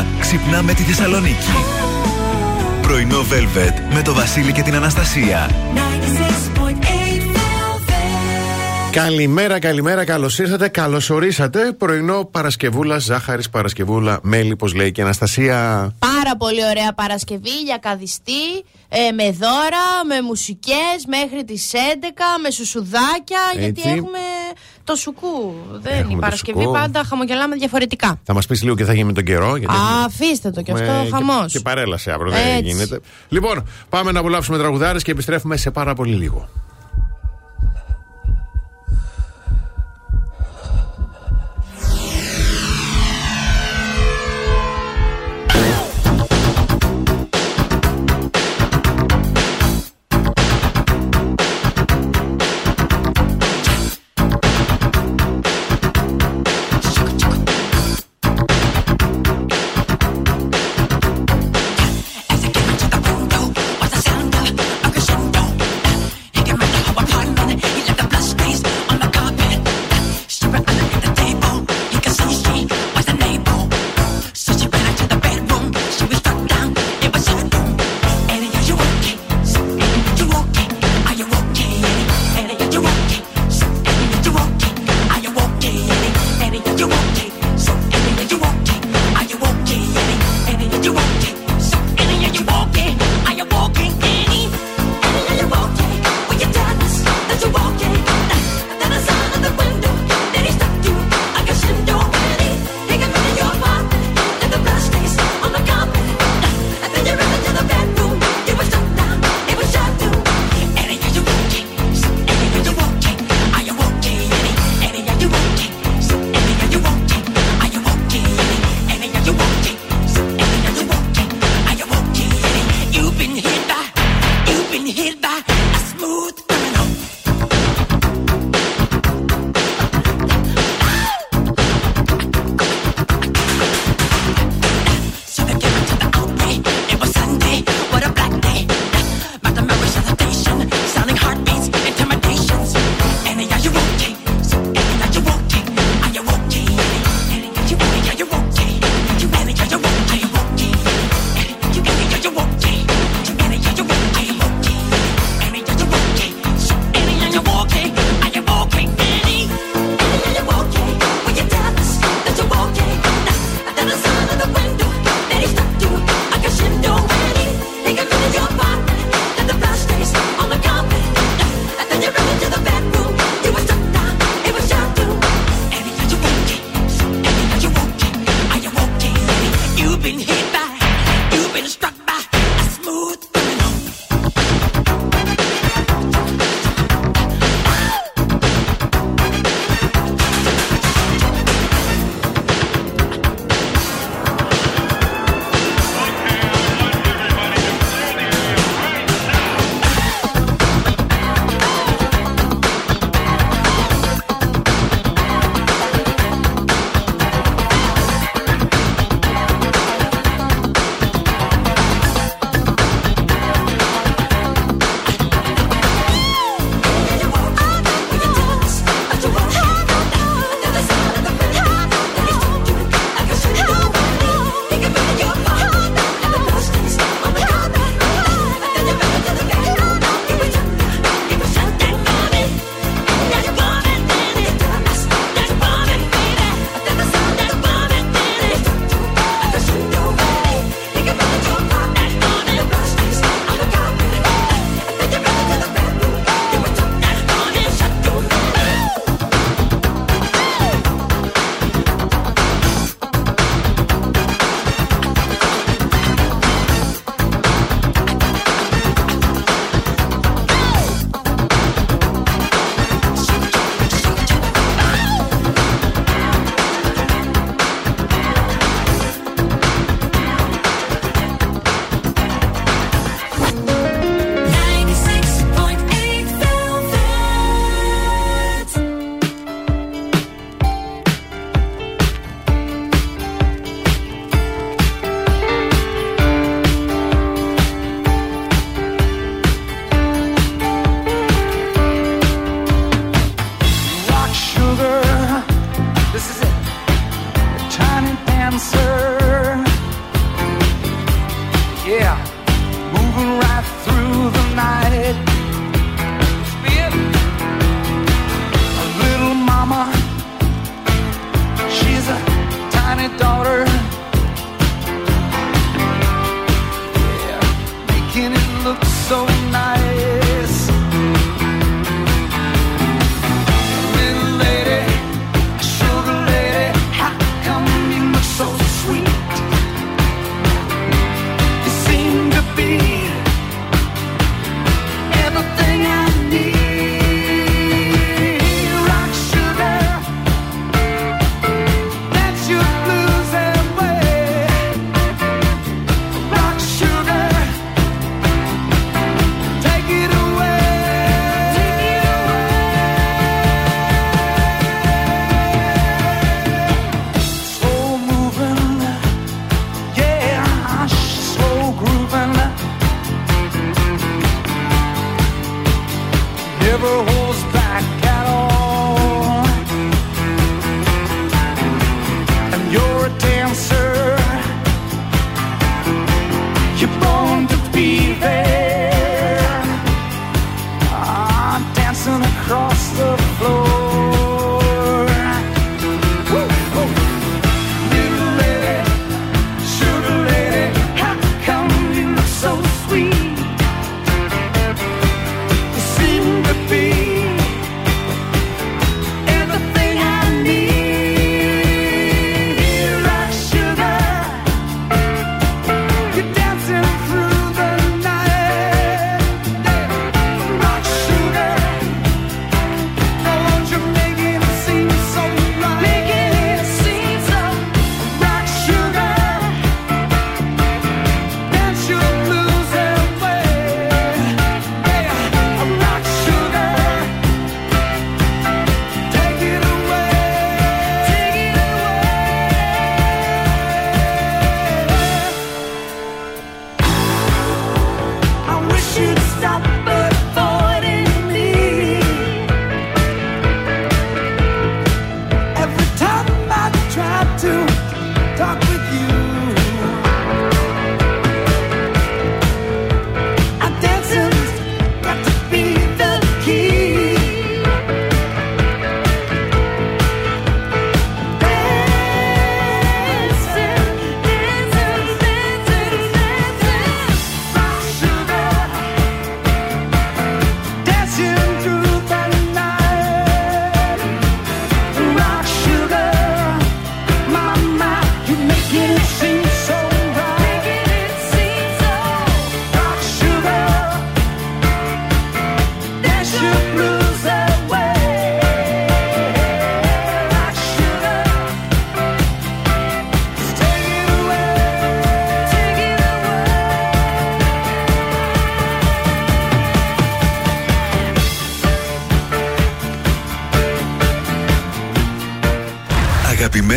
μέρα ξυπνά με τη Θεσσαλονίκη. Πρωινό Velvet με το Βασίλη και την Αναστασία. Καλημέρα, καλημέρα, καλώς ήρθατε, καλώς ορίσατε. Πρωινό Παρασκευούλα, ζάχαρης Παρασκευούλα, μέλι, πώς λέει και Αναστασία. Πάρα πολύ ωραία Παρασκευή για καδιστή, ε, με δώρα, με μουσικές μέχρι τις 11, με σουσουδάκια. Γιατί έχουμε το σουκού. Δεν Έχουμε η το Παρασκευή σουκού. πάντα χαμογελάμε διαφορετικά. Θα μας πεις λίγο και θα γίνει με τον καιρό. Γιατί Α, αφήστε το κι αυτό, έχουμε χαμός. Και, και παρέλαση αύριο, δεν Έτσι. γίνεται. Λοιπόν, πάμε να απολαύσουμε τραγουδάρες και επιστρέφουμε σε πάρα πολύ λίγο.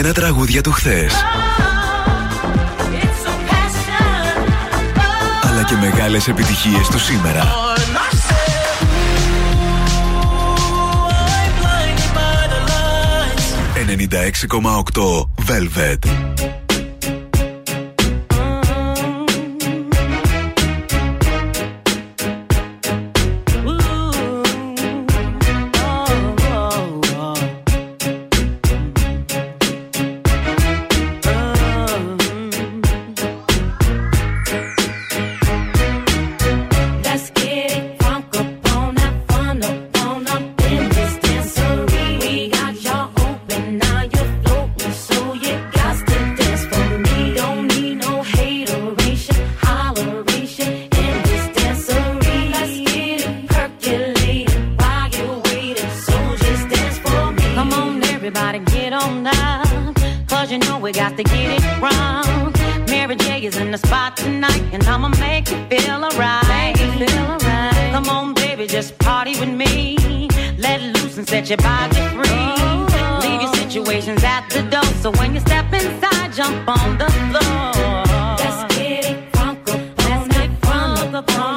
Αγαπημένα τραγούδια του χθες. Αλλά και μεγάλες επιτυχίες του σήμερα. 96,8 Velvet. tonight and I'ma make you feel alright. Right. Come on, baby, just party with me. Let loose and set your body free. Oh. Leave your situations at the door. So when you step inside, jump on the floor. Let's get it funk. Let's get funk.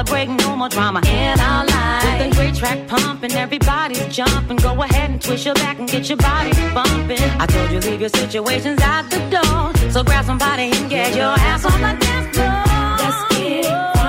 celebrate, no more drama in our lives. With a great track pumping, everybody's jumping. Go ahead and twist your back and get your body bumping. I told you leave your situations out the door, so grab somebody and get your ass on the dance floor. Let's get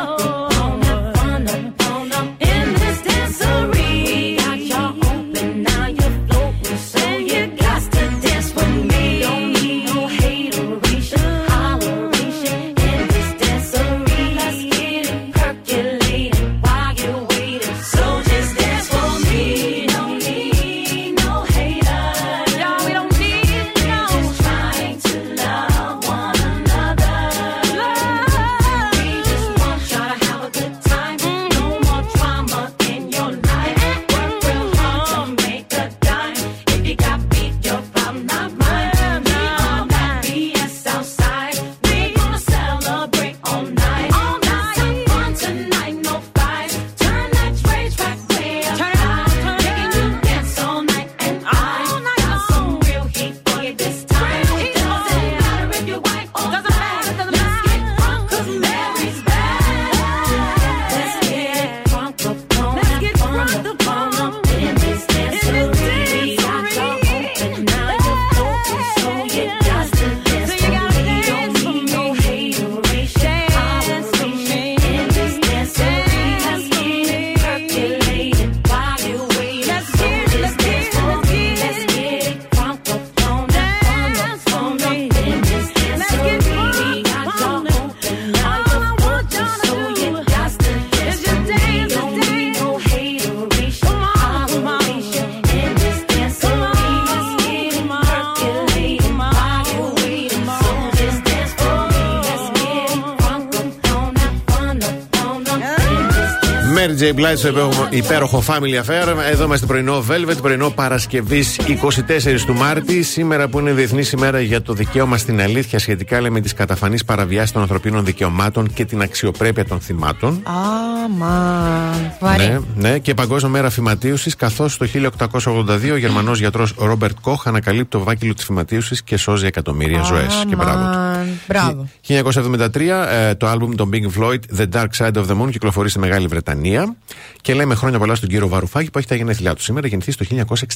Blight στο υπέροχο Family Affair. Εδώ είμαστε πρωινό Velvet, πρωινό Παρασκευής 24 του Μάρτη. Σήμερα που είναι Διεθνής ημέρα για το δικαίωμα στην αλήθεια σχετικά με τις καταφανείς παραβιάσεις των ανθρωπίνων δικαιωμάτων και την αξιοπρέπεια των θυμάτων. Αμάν. Ναι, ναι, και Παγκόσμια Μέρα Φυματίωσης, καθώς το 1882 ο Γερμανός γιατρός Ρόμπερτ Κόχ ανακαλύπτει το βάκυλο της φυματίωσης και σώζει εκατομμύρια ζωές. Και μπράβο. 1973 ε, το album των Big Floyd The Dark Side of the Moon κυκλοφορεί στη Μεγάλη Βρετανία. Και λέμε χρόνια πολλά στον κύριο Βαρουφάκη που έχει τα γενέθλιά του σήμερα, γεννηθεί το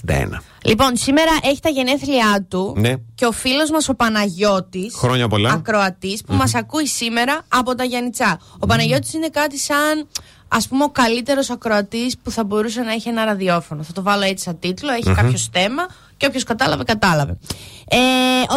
1961. Λοιπόν, σήμερα έχει τα γενέθλιά του ναι. και ο φίλος μας ο Παναγιώτης. Χρόνια πολλά. Ακροατής που mm-hmm. μας ακούει σήμερα από τα Γιάννητσά. Ο mm-hmm. Παναγιώτης είναι κάτι σαν ας πούμε, ο καλύτερος ακροατής που θα μπορούσε να έχει ένα ραδιόφωνο. Θα το βάλω έτσι σαν τίτλο, έχει mm-hmm. κάποιος θέμα και όποιος κατάλαβε, κατάλαβε. Ε,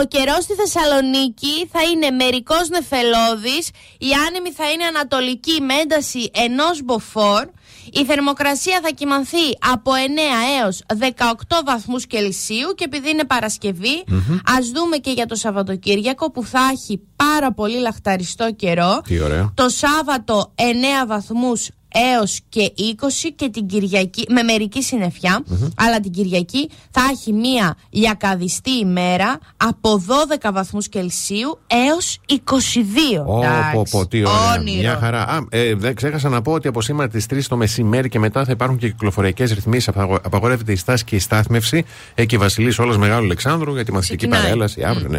ο καιρός στη Θεσσαλονίκη θα είναι μερικός νεφελώδης, η άνεμη θα είναι ανατολική με ένταση ενός μποφόρ Η θερμοκρασία θα κυμανθεί από 9 έως 18 βαθμούς Κελσίου και επειδή είναι Παρασκευή, ας δούμε και για το Σαββατοκύριακο που θα έχει πάρα πολύ λαχταριστό καιρό. Τι ωραίο. Το Σάββατο 9 βαθμούς έως και 20 και την Κυριακή με μερική συννεφιά, αλλά την Κυριακή θα έχει μία λιακαδιστή ημέρα από 12 βαθμούς Κελσίου έως 22. Ω, Εντάξει, πω, πω, τι ωραία. όνειρο. Μια χαρά. Α, ε, δεν ξέχασα να πω ότι από σήμερα τις 3 το μεσημέρι και μετά θα υπάρχουν και κυκλοφοριακές ρυθμίσεις. Απαγορεύεται η στάση και η στάθμευση. Εκεί Βασιλής Όλας Μεγάλου Αλεξάνδρου για τη μαθητική Ξεκινάει. παρέλαση. Αύριο, ναι.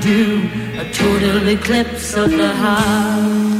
Do, a total eclipse of the heart.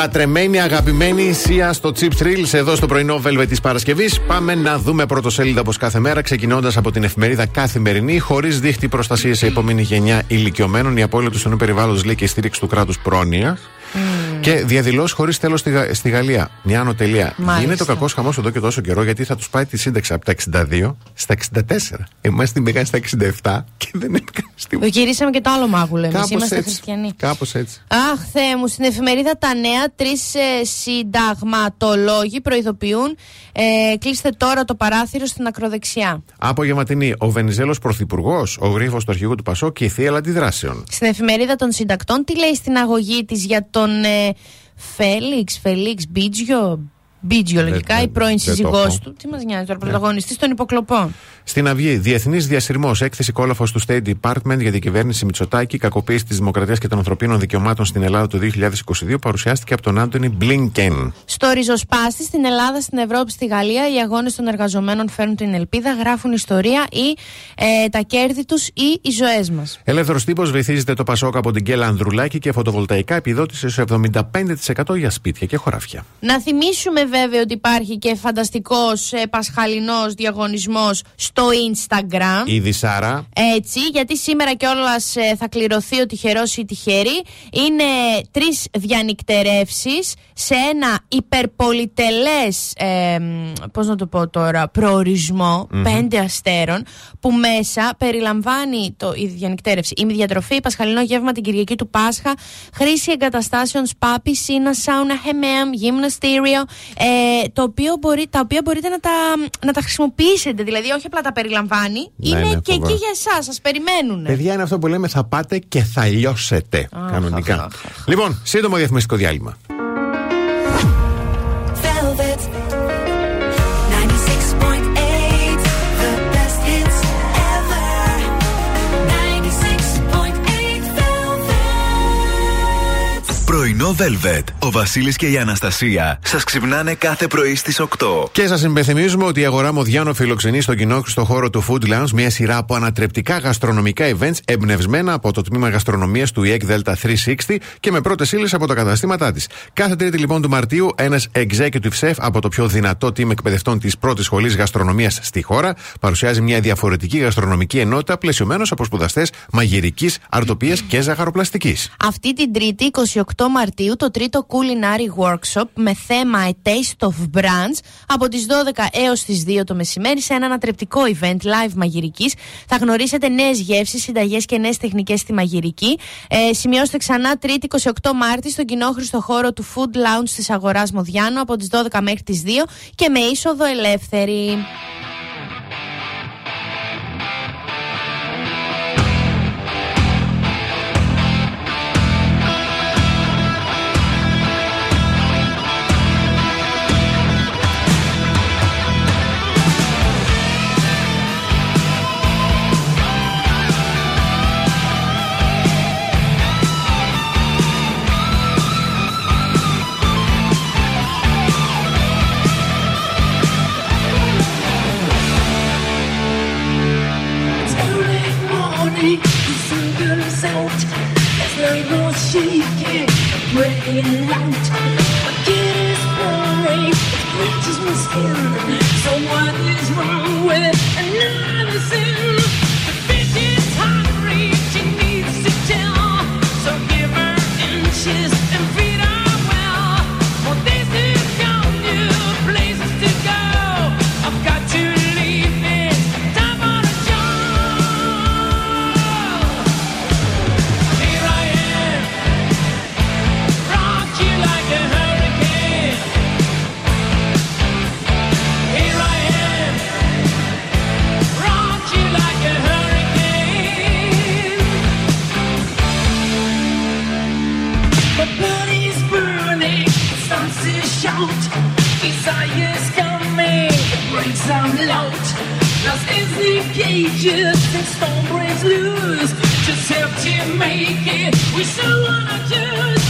Λατρεμένη, αγαπημένη Σία στο Chip Thrills εδώ στο πρωινό Velvet της Παρασκευής. Πάμε να δούμε πρώτο σελίδα όπως κάθε μέρα, ξεκινώντας από την εφημερίδα Καθημερινή. Χωρίς δίχτυ προστασία σε επόμενη γενιά ηλικιωμένων, η απώλεια του στενού περιβάλλοντος λέει και η στήριξη του κράτους πρόνοια. Και διαδηλώσεις χωρίς τέλος στη, Γα- στη Γαλλία. Μια άνω τελεία. Μάλιστα. Γίνεται ο κακός χαμός εδώ και τόσο καιρό γιατί θα τους πάει τη σύνταξη από τα 62 στα 64. Εμά την πήγαν στα 67 και δεν έκανε τίποτα. Το γυρίσαμε και το άλλο μάγουλο. Εμείς Κάπως είμαστε έτσι. χριστιανοί. Κάπως έτσι. Αχ, Θεέ μου, στην εφημερίδα Τα Νέα, τρεις ε, συνταγματολόγοι προειδοποιούν. Ε, κλείστε τώρα το παράθυρο στην ακροδεξιά. Απογευματινή. Ο Βενιζέλος Πρωθυπουργός, ο γρίφο του αρχηγού του Πασό και η θύελα αντιδράσεων. Στην εφημερίδα των συντακτών, τι λέει στην αγωγή της για τον ε, Φέληξ, Φελίξ Μπίτζιο. Μπίτζιο, λογικά, δεν- η πρώην δεν το σύζυγός έχω. του. Τι μας νοιάζει τώρα, πρωταγωνιστής των υποκλοπών. Στην Αυγή, διεθνής διασυρμός, έκθεση κόλαφος του State Department για την κυβέρνηση Μητσοτάκη, κακοποίηση της δημοκρατίας και των ανθρωπίνων δικαιωμάτων στην Ελλάδα το 2022, παρουσιάστηκε από τον Άντωνι Μπλίνκεν. Στο ριζοσπάστη στην Ελλάδα, στην Ευρώπη, στη Γαλλία, οι αγώνες των εργαζομένων φέρνουν την ελπίδα, γράφουν ιστορία ή ε, τα κέρδη τους ή οι ζωές μας. Ελεύθερος τύπος βυθίζεται το Πασόκ από την Κέλα Ανδρουλάκη και φωτοβολταϊκά επιδότησε σε 75% για σπίτια και χωράφια. Να θυμίσουμε βέβαια ότι υπάρχει και φανταστικός ε, πασχαλινός διαγωνισμός στο Instagram. Ήδη Σάρα. Έτσι, γιατί σήμερα κιόλας ε, θα κληρωθεί ο τυχερός ή η τυχερή. Είναι τρεις διανυκτερεύσεις σε ένα υπερπολιτελές. Ε, Πώς να το πω τώρα, προορισμό πέντε αστέρων, που μέσα περιλαμβάνει το, η διανυκτέρευση, η διατροφή, πασχαλινό γεύμα την Κυριακή του Πάσχα, χρήση εγκαταστάσεων σπά, πισίνα, σάουνα, χεμέμ, γυμναστήριο, ε, το οποίο μπορεί, τα οποία μπορείτε να τα, να τα χρησιμοποιήσετε. Δηλαδή, όχι απλά τα περιλαμβάνει, Ναι, είναι ναι, και φοβερό. εκεί για εσάς, σας περιμένουν. Παιδιά είναι αυτό που λέμε θα πάτε και θα λιώσετε. κανονικά. Λοιπόν, σύντομο διαφημιστικό διάλειμμα. Πρωινό Velvet. Ο Βασίλης και η Αναστασία σας ξυπνάνε κάθε πρωί στις 8. Και σας υπενθυμίζουμε ότι η αγορά Μοδιάνο φιλοξενεί στον κοινό στο χώρο του Food Lounge μια σειρά από ανατρεπτικά γαστρονομικά events εμπνευσμένα από το τμήμα γαστρονομίας του EEC Delta 360 και με πρώτες ύλες από τα καταστήματά της. Κάθε Τρίτη λοιπόν του Μαρτίου, ένας executive chef από το πιο δυνατό team εκπαιδευτών της πρώτης σχολής γαστρονομίας στη χώρα παρουσιάζει μια διαφορετική γαστρονομική ενότητα πλαισιωμένος από σπουδαστές μαγειρικής, αρτοπία και ζαχαροπλαστικής. Αυτή την Τρίτη, 28 Μαρτίου, το τρίτο Culinary Workshop με θέμα A Taste of Brands από τις 12 έως τις 2 το μεσημέρι σε ένα ανατρεπτικό event live μαγειρικής. Θα γνωρίσετε νέες γεύσεις, συνταγές και νέες τεχνικές στη μαγειρική. Ε, σημειώστε ξανά Τρίτη 28 Μάρτης στον κοινόχρηστο χώρο του Food Lounge της Αγοράς Μοδιάνου από τις 12 μέχρι τις 2 και με είσοδο ελεύθερη. Breaking out. My kid is. So what is wrong with out loud. Lost in the cages, and storm breaks loose. Just help to make it. We still wanna choose.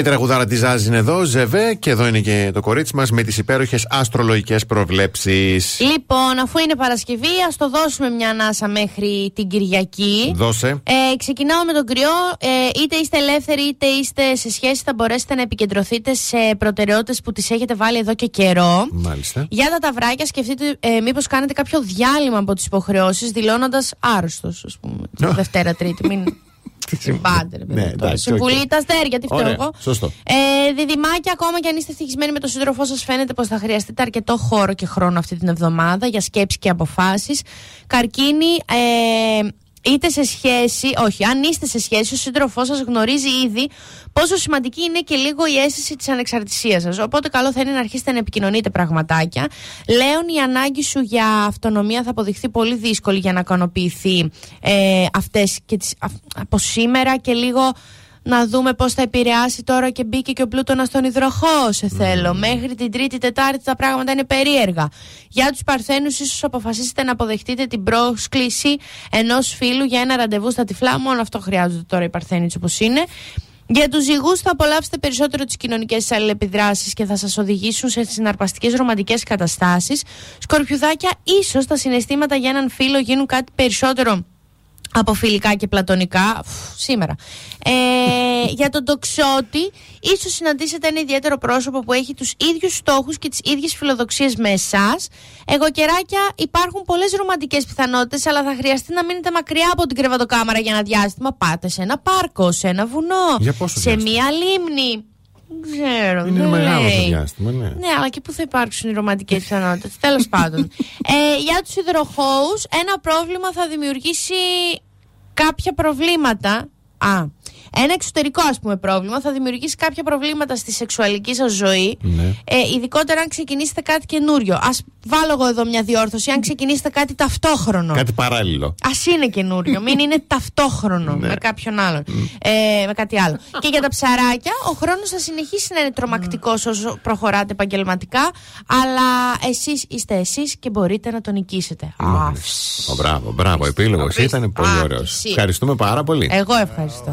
Η τραγουδάρα της Ζάζ είναι εδώ, Ζεβέ, και εδώ είναι και το κορίτσι μας με τις υπέροχες αστρολογικές προβλέψεις. Λοιπόν, αφού είναι Παρασκευή, ας το δώσουμε μια ανάσα μέχρι την Κυριακή. Δώσε. Ε, ξεκινάω με τον κρυό. Ε, είτε είστε ελεύθεροι, είτε είστε σε σχέση, θα μπορέσετε να επικεντρωθείτε σε προτεραιότητες που τις έχετε βάλει εδώ και καιρό. Μάλιστα. Για τα ταυράκια, σκεφτείτε ε, μήπως κάνετε κάποιο διάλειμμα από τις υποχρεώσεις, δηλώνοντας άρρωστος, ας πούμε. Τη Δευτέρα, Τρίτη. Μην. Πάτε, ρε παιδί. Ναι, μου, τώρα. εντάξει, Συμβουλή οκ. τα αστέρια, τι φταίω Ωραία, εγώ. σωστό. Ε, διδυμάκια, ακόμα και αν είστε ευτυχισμένοι με τον σύντροφό σας, φαίνεται πως θα χρειαστείτε αρκετό χώρο και χρόνο αυτή την εβδομάδα για σκέψη και αποφάσεις. Καρκίνοι, ε, είτε σε σχέση, όχι, αν είστε σε σχέση, ο σύντροφός σας γνωρίζει ήδη πόσο σημαντική είναι και λίγο η αίσθηση της ανεξαρτησίας σας. Οπότε, καλό θα είναι να αρχίσετε να επικοινωνείτε πραγματάκια. Λέων, η ανάγκη σου για αυτονομία θα αποδειχθεί πολύ δύσκολη για να ικανοποιηθεί ε, αυτές και τις, αυ- από σήμερα και λίγο να δούμε πώς θα επηρεάσει τώρα και μπήκε και ο Πλούτονα στον υδροχό σε θέλω. Μέχρι την Τρίτη, Τετάρτη τα πράγματα είναι περίεργα. Για τους Παρθένους ίσως αποφασίσετε να αποδεχτείτε την πρόσκληση ενός φίλου για ένα ραντεβού στα τυφλά. Μόνο αυτό χρειάζονται τώρα οι Παρθένοι έτσι όπως είναι. Για τους ζυγούς θα απολαύσετε περισσότερο τις κοινωνικές αλληλεπιδράσεις και θα σας οδηγήσουν σε συναρπαστικές ρομαντικές καταστάσεις. Σκορπιουδάκια, ίσως τα συναισθήματα για έναν φίλο γίνουν κάτι περισσότερο από φιλικά και πλατωνικά Φου, σήμερα. Ε, για τον τοξότη, ίσως συναντήσετε ένα ιδιαίτερο πρόσωπο που έχει τους ίδιους στόχους και τις ίδιες φιλοδοξίες με εσάς. Εγωκεράκια, υπάρχουν πολλές ρομαντικές πιθανότητες, αλλά θα χρειαστεί να μείνετε μακριά από την κρεβατοκάμαρα για ένα διάστημα. Πάτε σε ένα πάρκο, σε ένα βουνό, Για πόσο σε διάστημα; μία λίμνη. Δεν ξέρω. Είναι δεν μεγάλο το λέει. διάστημα, ναι. Ναι, αλλά και πού θα υπάρξουν οι ρομαντικές πιθανότητες. Τέλος πάντων. Ε, για τους υδροχώους, ένα πρόβλημα θα δημιουργήσει κάποια προβλήματα. Α. Ένα εξωτερικό, ας πούμε, πρόβλημα θα δημιουργήσει κάποια προβλήματα στη σεξουαλική σας ζωή. Ναι. Ε, ειδικότερα αν ξεκινήσετε κάτι καινούριο. Α βάλω εγώ εδώ μια διόρθωση. Αν ξεκινήσετε κάτι ταυτόχρονο. Κάτι παράλληλο. Α είναι καινούριο, μην είναι ταυτόχρονο Ναι. με κάποιον άλλον. Ε, με κάτι άλλο. και για τα ψαράκια, ο χρόνος θα συνεχίσει να είναι τρομακτικός όσο προχωράτε επαγγελματικά, αλλά εσείς είστε εσείς και μπορείτε να τον νικήσετε. Α, φσ. Ω, μπράβο, μπράβο. Επίλογος ήταν πολύ Α, ωραίος. εσύ. Ευχαριστούμε πάρα πολύ. Εγώ ευχαριστώ.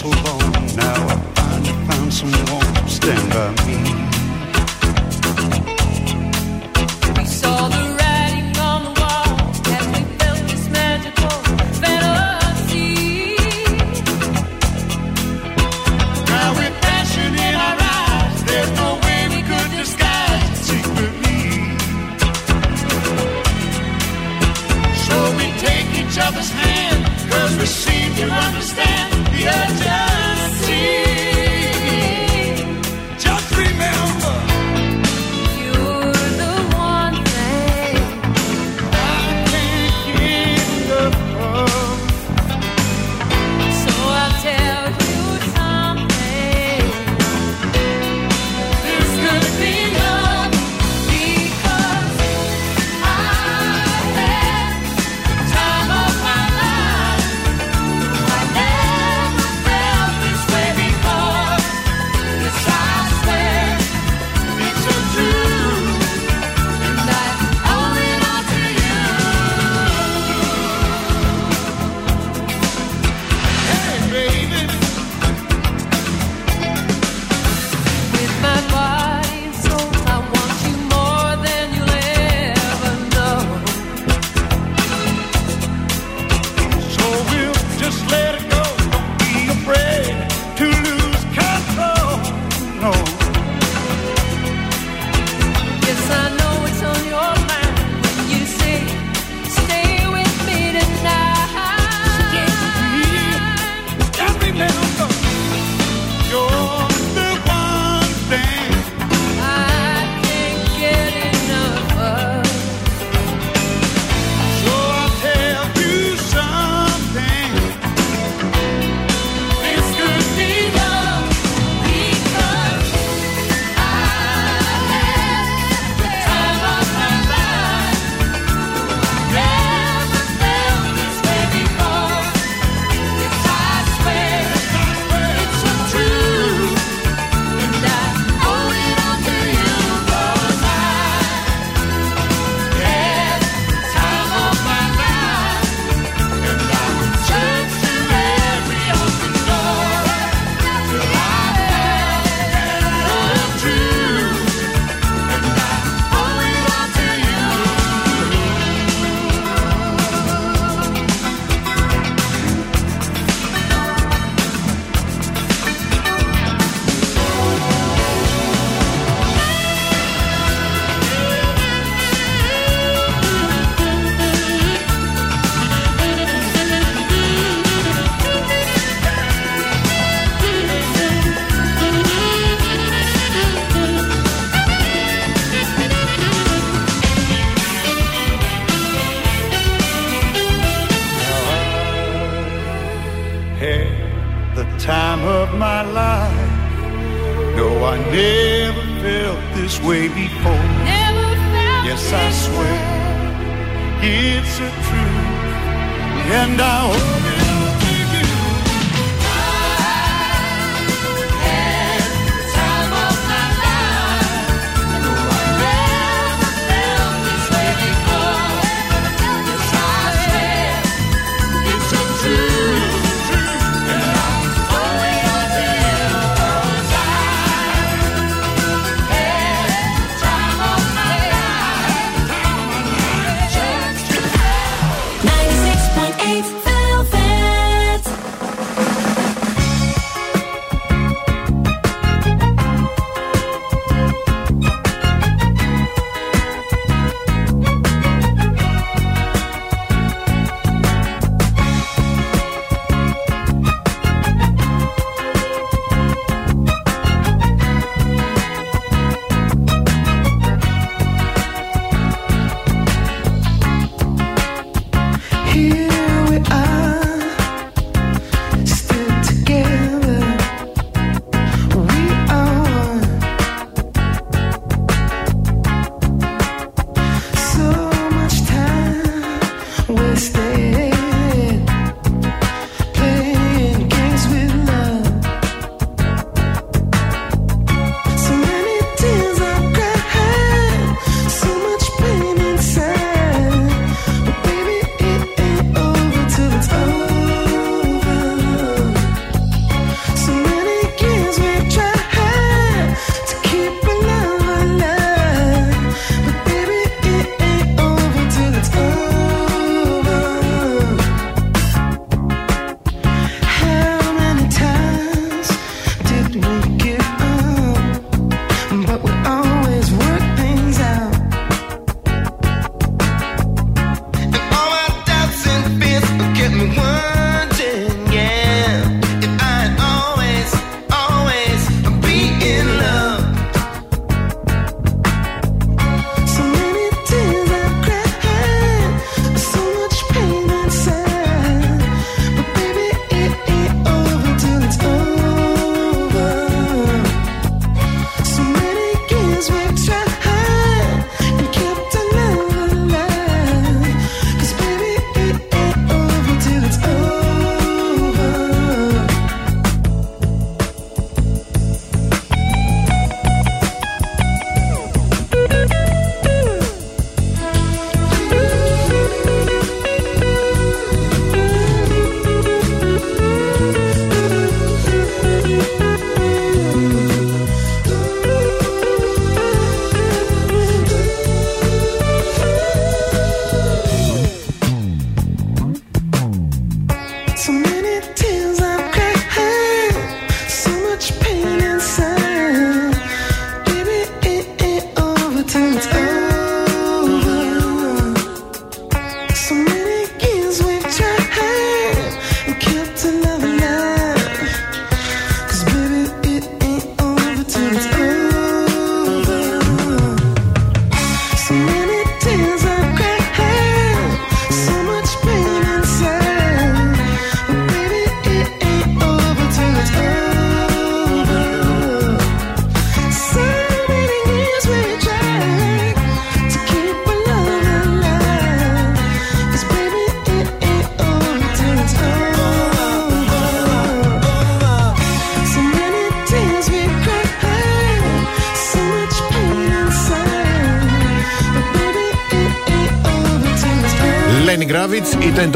so long. Now I finally found someone to stand by me. We saw the writing on the wall as we felt this magical fantasy. Now passion in our eyes, there's no way we could disguise. So we take each other's we seem to understand. Yeah, time.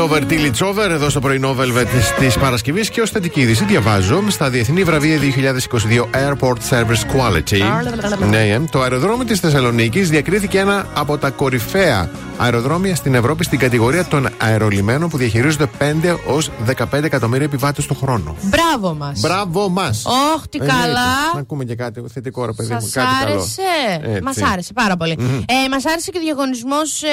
Over Till It's Over εδώ στο πρωινό Velvet της Παρασκευής και ως θετική είδηση διαβάζω στα Διεθνή Βραβεία 2022 Airport Service Quality. ναι, ε, το αεροδρόμιο της Θεσσαλονίκης διακρίθηκε ένα από τα κορυφαία αεροδρόμια στην Ευρώπη στην κατηγορία των αερολιμένων που διαχειρίζονται 5 ως 15 εκατομμύρια επιβάτες το χρόνο. Μπράβο μας. Μπράβο μας! Όχ, τι καλά. Να ακούμε και κάτι θετικό, ρε παιδί μου. Σας Κάτι καλό. άρεσε; Έτσι. Μας άρεσε πάρα πολύ. Μμμ. Ε, Μας άρεσε και ο διαγωνισμός ε,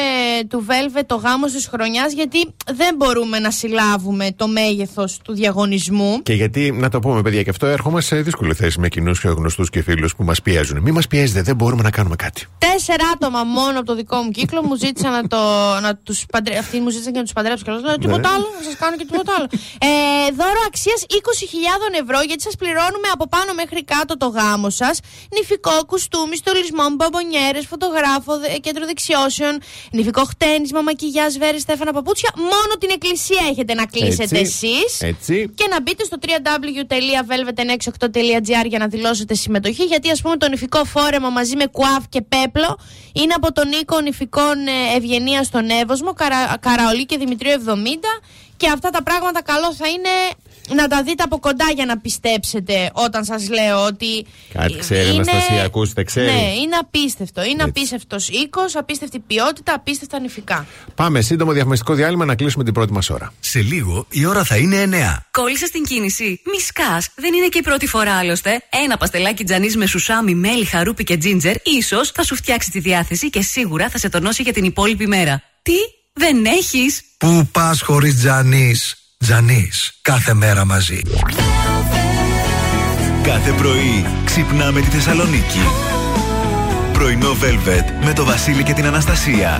του Velvet, το γάμο της χρονιάς, γιατί δεν μπορούμε να συλλάβουμε το μέγεθος του διαγωνισμού. Και γιατί, να το πούμε, παιδιά, και αυτό έρχομαι σε δύσκολη θέση με κοινούς και γνωστούς και φίλους που μας πιέζουν. Μην μας πιέζετε, δεν μπορούμε να κάνουμε κάτι. Τέσσερα άτομα μόνο από το δικό μου κύκλο μου ζήτησαν να, το, να τους παντρέψω. Αυτοί μου ζήτησαν και να τους παντρέψω. Και λέω Ναι. τίποτα άλλο, να σας κάνω και τίποτα άλλο. Ε, δώρο αξίας 20.000 ευρώ γιατί σας πληρώνουμε από πάνω μέχρι κάτω το γάμο σας. Νηφικό, κουστούμι, στολισμό, μπαμπονιέρε, φωτογράφο, δε- κέντρο δεξιώσεων, νηφικό χτένισμα, μακιγιά, βέρε, στέφανα παπούτσια. Μόνο την εκκλησία έχετε να κλείσετε Έτσι. εσείς. Έτσι. Και να μπείτε στο www.velvet968.gr για να δηλώσετε συμμετοχή. Γιατί, ας πούμε, το νηφικό φόρεμα μαζί με κουάφ και πέπλο είναι από τον οίκο νηφικών ε, Ευγενία στον Εύωσμο, Καρα, Καραολί και Δημητρίου 70. Και αυτά τα πράγματα καλό θα είναι να τα δείτε από κοντά για να πιστέψετε όταν σας λέω ότι. Κάτι ξέρει, είναι- Αναστασία, ακούστε, ξέρει. Ναι, είναι απίστευτο. Είναι απίστευτος οίκος, απίστευτη ποιότητα, απίστευτα νηφικά. Πάμε, σύντομο διαφημιστικό διάλειμμα να κλείσουμε την πρώτη μας ώρα. Σε λίγο η ώρα θα είναι 9. Κόλλησε στην κίνηση. Μη σκάς. Δεν είναι και η πρώτη φορά άλλωστε. Ένα παστελάκι τζανί με σουσάμι, μέλι, χαρούπι και τζίντζερ ίσως θα σου φτιάξει τη διάθεση και σίγουρα θα σε τονώσει για την υπόλοιπη μέρα. Τι, δεν έχεις; Πού πας χωρίς Τζανί. Τζανί. Κάθε μέρα μαζί. Κάθε πρωί ξυπνάμε τη Θεσσαλονίκη. Πρωινό Velvet με το Βασίλη και την Αναστασία.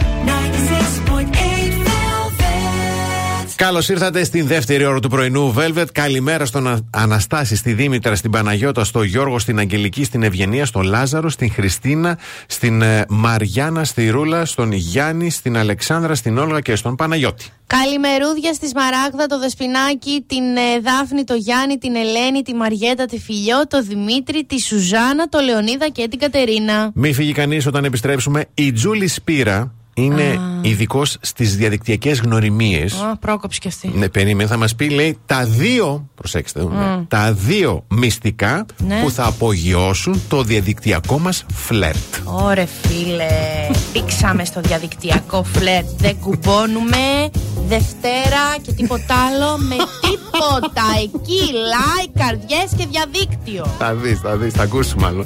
Καλώς ήρθατε στην δεύτερη ώρα του πρωινού Velvet. Καλημέρα στον Α- Αναστάση, στη Δήμητρα, στην Παναγιώτα, στο Γιώργο, στην Αγγελική, στην Ευγενία, στον Λάζαρο, στην Χριστίνα, στην ε, Μαριάννα, στη Ρούλα, στον Γιάννη, στην Αλεξάνδρα, στην Όλγα και στον Παναγιώτη. Καλημερούδια στη Σμαράγδα, το Δεσπινάκι, την ε, Δάφνη, το Γιάννη, την Ελένη, τη Μαριέτα, τη Φιλιό, το Δημήτρη, τη Σουζάνα, το Λεωνίδα και την Κατερίνα. Μην φύγει κανείς όταν επιστρέψουμε. Η Τζούλη Σπύρα είναι ειδικός στις διαδικτυακές γνωριμίες. Α, πρόκοψη κι αυτή. Ναι, περίμενε, θα μας πει, λέει, τα δύο, προσέξτε, ναι, τα δύο μυστικά Ναι. που θα απογειώσουν το διαδικτυακό μας φλερτ. Ωρε φίλε, πήξαμε στο διαδικτυακό φλερτ. Δεν κουμπώνουμε Δευτέρα και τίποτα άλλο με τίποτα. Εκεί, like, καρδιές και διαδίκτυο. Θα δεις, θα δεις, θα ακούσει μάλλον.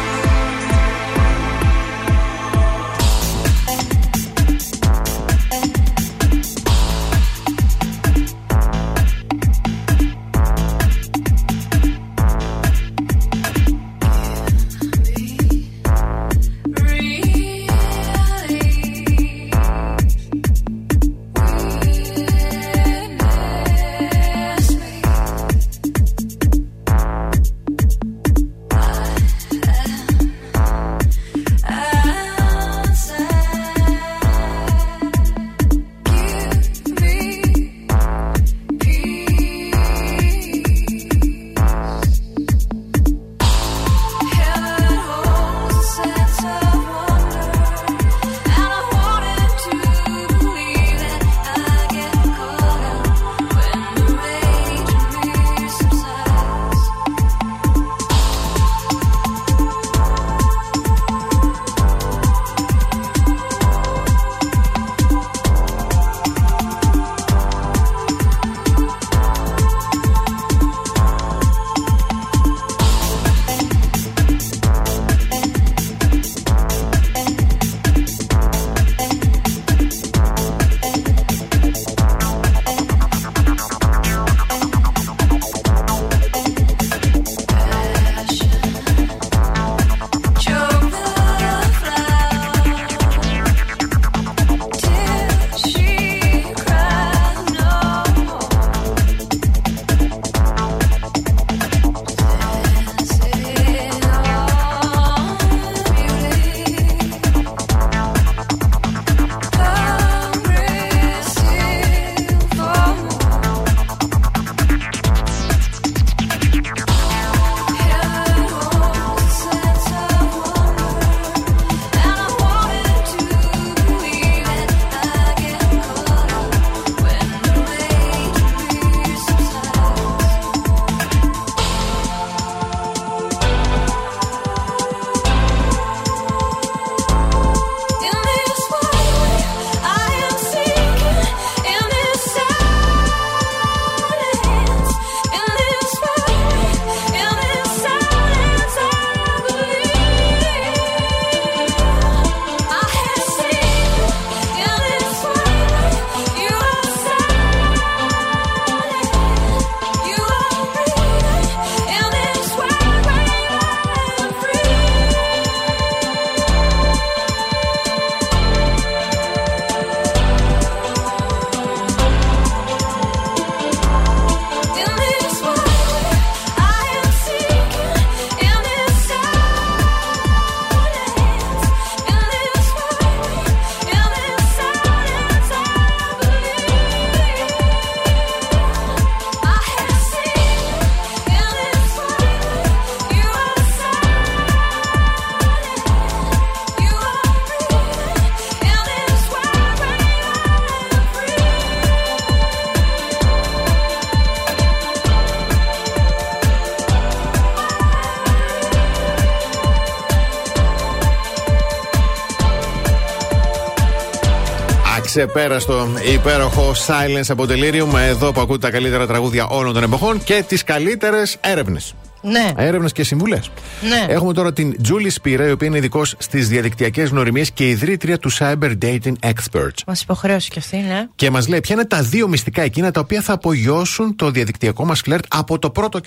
Ξεπέραστο υπέροχο Silence από Delirium. Εδώ που ακούτε τα καλύτερα τραγούδια όλων των εποχών και τις καλύτερες έρευνες. Ναι. Έρευνες και συμβουλές. Ναι. Έχουμε τώρα την Julie Spira, η οποία είναι ειδικός στις διαδικτυακές γνωριμίες και ιδρύτρια του Cyber Dating Experts. Μας υποχρέωσε κι αυτή, ναι. Και μας λέει ποια είναι τα δύο μυστικά εκείνα τα οποία θα απογειώσουν το διαδικτυακό μας φλερτ από το πρώτο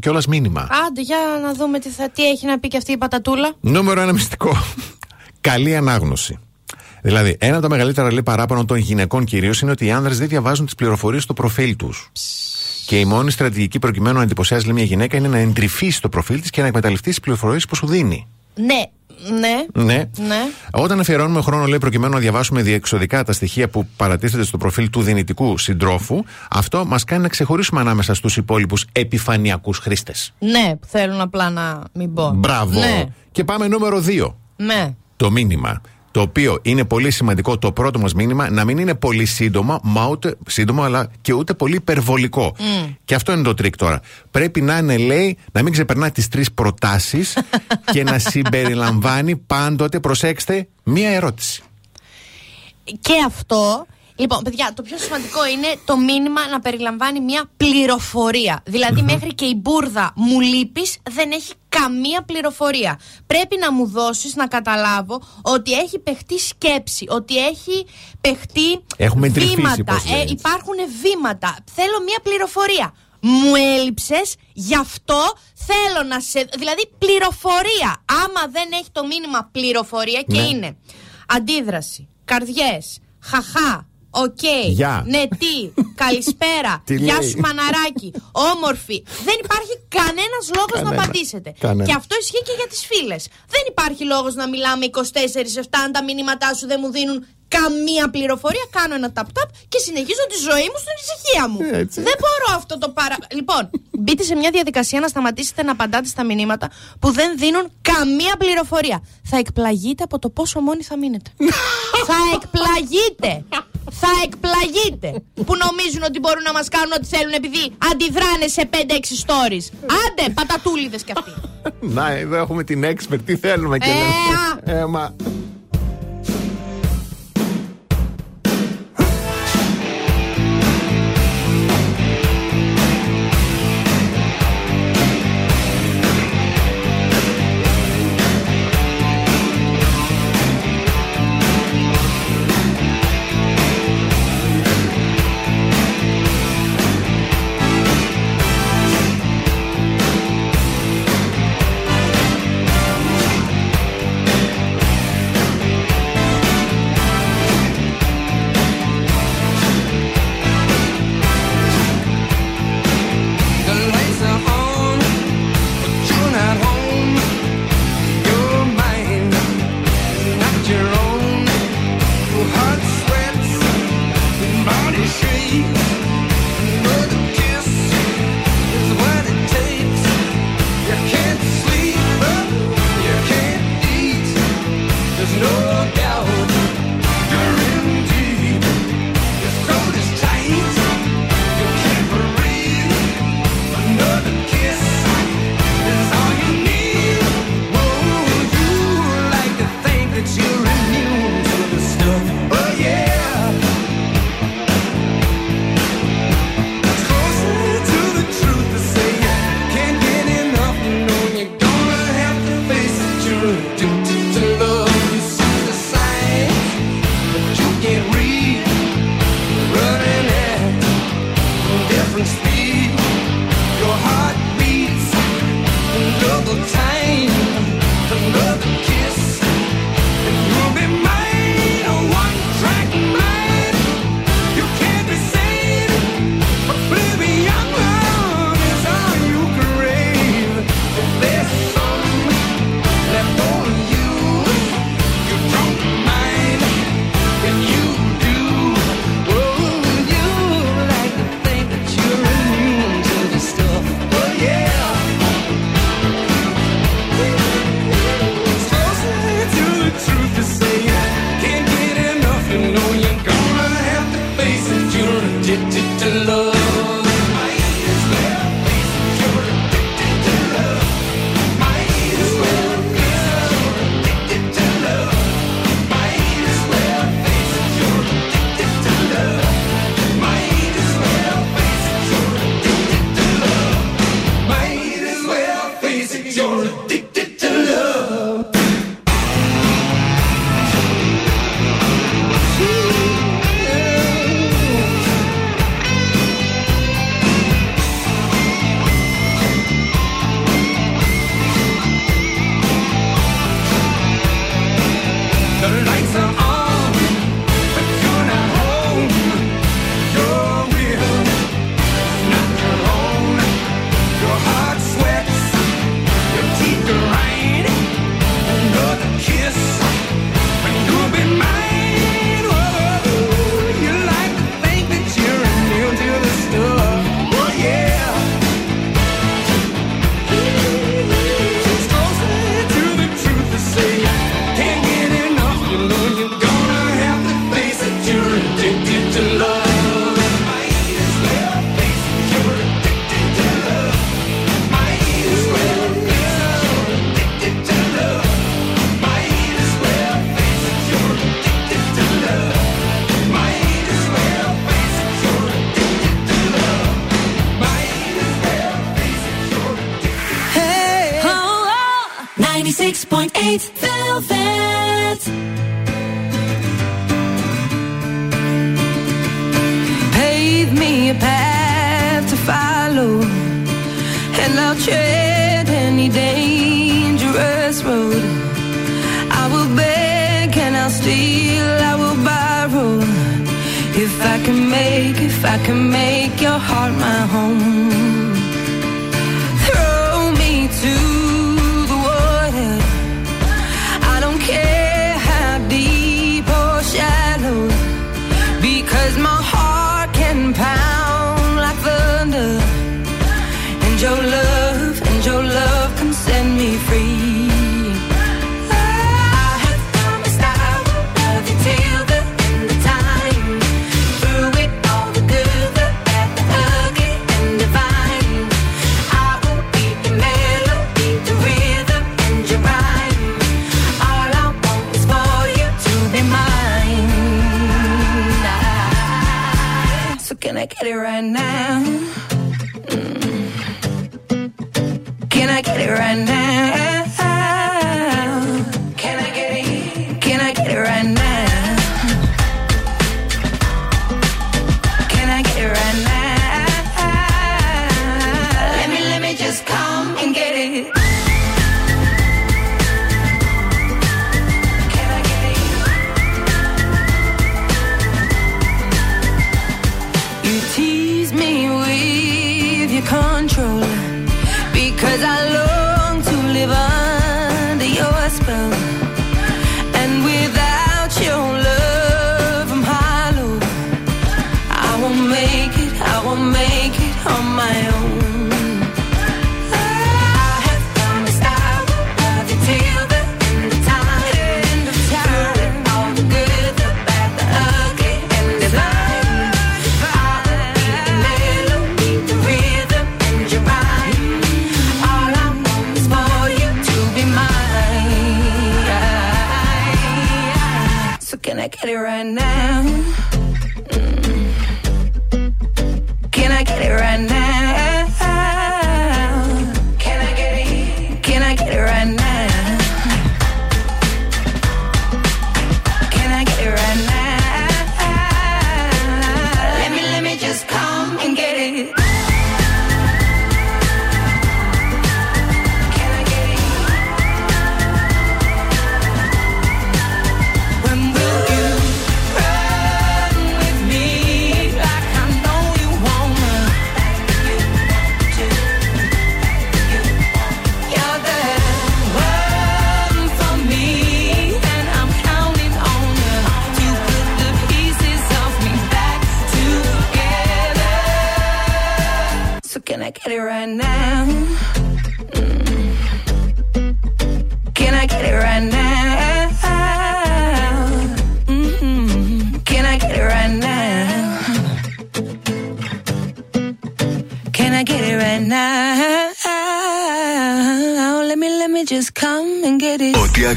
κιόλα μήνυμα. Άντε, για να δούμε τι, θα, τι έχει να πει και αυτή η πατατούλα. Νούμερο ένα μυστικό. Καλή ανάγνωση. Δηλαδή, ένα από τα μεγαλύτερα λέει παράπονα των γυναικών κυρίως είναι ότι οι άνδρες δεν διαβάζουν τις πληροφορίες στο προφίλ τους. Και η μόνη στρατηγική προκειμένου να εντυπωσιάζει λέει, μια γυναίκα είναι να εντρυφήσει το προφίλ της και να εκμεταλλευτεί τις πληροφορίες που σου δίνει. Ναι, ναι. Ναι. Ναι. Όταν αφιερώνουμε χρόνο, λέει, προκειμένου να διαβάσουμε διεξοδικά τα στοιχεία που παρατίθεται στο προφίλ του δυνητικού συντρόφου, αυτό μας κάνει να ξεχωρίσουμε ανάμεσα στους υπόλοιπους επιφανειακούς χρήστες. Ναι, που θέλουν απλά να μην πω. Μπράβο. Ναι. Και πάμε νούμερο 2. Ναι. Το μήνυμα. Το οποίο είναι πολύ σημαντικό το πρώτο μας μήνυμα να μην είναι πολύ σύντομα, μα ούτε σύντομο, αλλά και ούτε πολύ υπερβολικό. Μμ. Και αυτό είναι το τρικ τώρα. Πρέπει να είναι, λέει, να μην ξεπερνά τις τρεις προτάσεις και να συμπεριλαμβάνει πάντοτε, προσέξτε, μία ερώτηση. Και αυτό. Λοιπόν, παιδιά, το πιο σημαντικό είναι το μήνυμα να περιλαμβάνει μια πληροφορία. Δηλαδή, μέχρι και η μπούρδα μου λείπεις δεν έχει καμία πληροφορία. Πρέπει να μου δώσεις να καταλάβω ότι έχει παιχτεί σκέψη, ότι έχει παιχτεί Έχουμε εντρυφήσει, βήματα. πώς λέγεται. υπάρχουν βήματα. Θέλω μια πληροφορία. Μου έλειψες, γι' αυτό θέλω να σε. Δηλαδή, πληροφορία. Άμα δεν έχει το μήνυμα πληροφορία και Ναι. είναι αντίδραση, καρδιές, χαχά, οκ, Γεια. ναι τι, καλησπέρα, Τι γεια λέει. σου μαναράκι, όμορφη. Δεν υπάρχει κανένας λόγος να Κανένα. απαντήσετε. Κανένα. Και αυτό ισχύει και για τις φίλες. Δεν υπάρχει λόγος να μιλάμε 24-7 αν τα μηνύματά σου δεν μου δίνουν καμία πληροφορία. Κάνω ένα tap-tap και συνεχίζω τη ζωή μου στην ησυχία μου. Έτσι. Δεν μπορώ αυτό το παρα. Λοιπόν, μπείτε σε μια διαδικασία να σταματήσετε να απαντάτε στα μηνύματα που δεν δίνουν καμία πληροφορία. Θα εκπλαγείτε από το πόσο μόνοι θα μείνετε. θα εκπλαγείτε. Θα εκπλαγείτε που νομίζουν ότι μπορούν να μας κάνουν ό,τι θέλουν επειδή αντιδράνε σε 5-6 stories. Άντε, πατατούλιδες κι αυτοί. Να, εδώ έχουμε την expert. Τι θέλουμε και Ε, λέμε. Ε, μα.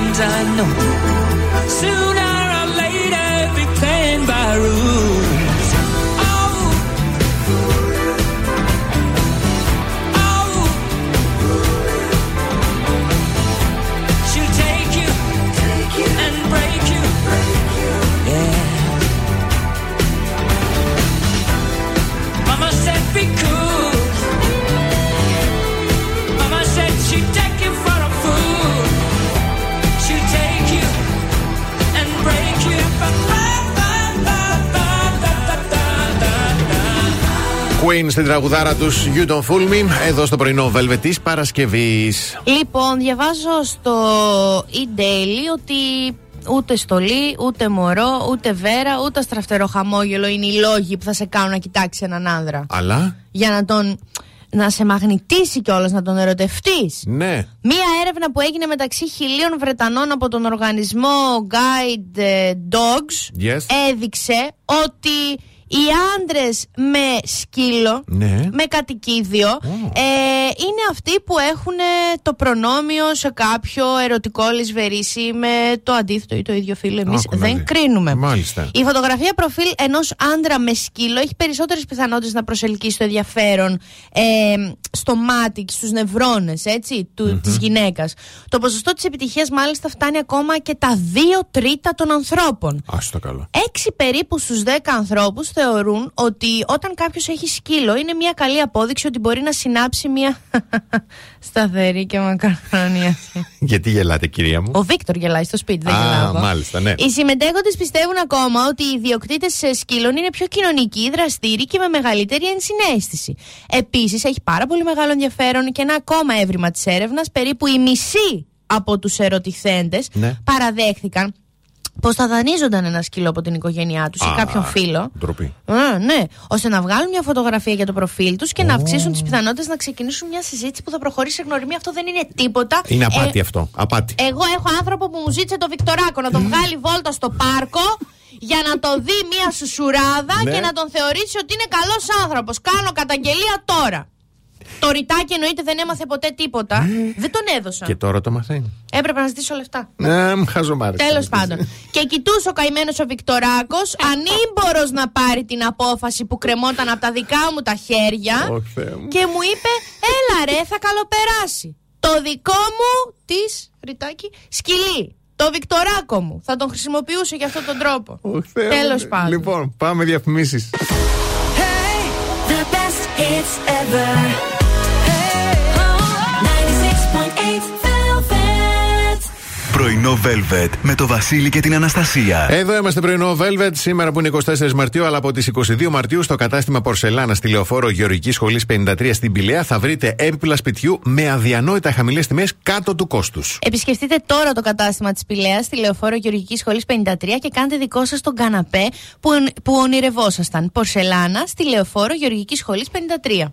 names I know. Soon I Queen στην τραγουδάρα τους You Don't Fool Me, εδώ στο πρωινό Velvet της Παρασκευής. Λοιπόν, διαβάζω στο e-daily ότι ούτε στολή, ούτε μωρό, ούτε βέρα, ούτε στραφτερό χαμόγελο είναι οι λόγοι που θα σε κάνουν να κοιτάξει έναν άνδρα. Αλλά; Για να τον. να σε μαγνητήσει κιόλας, να τον ερωτευτείς. Ναι. Μία έρευνα που έγινε μεταξύ χιλίων Βρετανών από τον οργανισμό Guide ε, Dogs Yes. έδειξε ότι οι άντρες με σκύλο, Ναι. με κατοικίδιο, ε, είναι αυτοί που έχουν ε, το προνόμιο σε κάποιο ερωτικό λησβερίσι με το αντίθετο ή το ίδιο φίλο. Εμείς Άκου να δεν δει. κρίνουμε. Μάλιστα. Η φωτογραφία προφίλ ενός άντρα με σκύλο έχει περισσότερες πιθανότητες να προσελκύσει το ενδιαφέρον ε, στο μάτι και στους νευρώνες του, της γυναίκας. Το ποσοστό της επιτυχίας μάλιστα φτάνει ακόμα και τα 2 τρίτα των ανθρώπων. Α το καλό. 6 περίπου στους 10 ανθρώπους θεωρούν ότι όταν κάποιος έχει σκύλο είναι μια καλή απόδειξη ότι μπορεί να συνάψει μια σταθερή και μακαρόνια. Γιατί γελάτε, κυρία μου; Ο Βίκτορ γελάει στο σπίτι, δεν Α, γελάω εγώ. μάλιστα, ναι. Οι συμμετέχοντες πιστεύουν ακόμα ότι οι ιδιοκτήτες σκύλων είναι πιο κοινωνικοί, δραστήριοι και με μεγαλύτερη ενσυναίσθηση. Επίσης, έχει πάρα πολύ μεγάλο ενδιαφέρον και ένα ακόμα έβριμα της έρευνας. Περίπου οι μισοί από τους ερωτηθέντες Ναι. παραδέχθηκαν πως θα δανείζονταν ένα σκύλο από την οικογένειά τους ή Α, κάποιον φίλο. Ντροπή. Α, ναι, ώστε να βγάλουν μια φωτογραφία για το προφίλ τους και να αυξήσουν τις πιθανότητες να ξεκινήσουν μια συζήτηση που θα προχωρήσει σε γνωριμία. Αυτό δεν είναι τίποτα. Είναι Ε, απάτη αυτό. Απάτη. εγώ έχω άνθρωπο που μου ζήτησε το Βικτοράκο να τον βγάλει βόλτα στο πάρκο για να το δει μια σουσουράδα Ναι. και να τον θεωρήσει ότι είναι καλός άνθρωπος. Κάνω καταγγελία τώρα. Το ρητάκι εννοείται δεν έμαθε ποτέ τίποτα. δεν τον έδωσα. Και τώρα το μαθαίνει. Έπρεπε να ζητήσω λεφτά. Ναι, μου χαζομάρες. Τέλος πάντων. και κοιτούσε ο καημένος ο Βικτοράκος, ανήμπορος να πάρει την απόφαση που κρεμόταν από τα δικά μου τα χέρια. Ωχ, Θεέ μου. και μου είπε, έλα ρε, θα καλοπεράσει. Το δικό μου της ρητάκι σκυλί. Το Βικτοράκο μου. Θα τον χρησιμοποιούσε για αυτόν τον τρόπο. Τέλος πάντων. Λοιπόν, πάμε διαφημίσεις. The best hits ever. Πρωινό Velvet με το Βασίλη και την Αναστασία. Εδώ είμαστε πρωινό Velvet, σήμερα που είναι 24 Μαρτίου, αλλά από τις 22 Μαρτίου στο κατάστημα Πορσελάνα στη λεωφόρο Γεωργικής Σχολής 53 στην Πηλαία θα βρείτε έπιπλα σπιτιού με αδιανόητα χαμηλές τιμές κάτω του κόστους. Επισκεφτείτε τώρα το κατάστημα της Πηλαίας στη λεωφόρο Γεωργικής Σχολής 53 και κάντε δικό σας τον καναπέ που, που ονειρευόσασταν. Πορσελάνα στη λεωφόρο Γεωργικής Σχολής 53.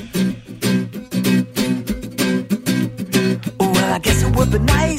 the night.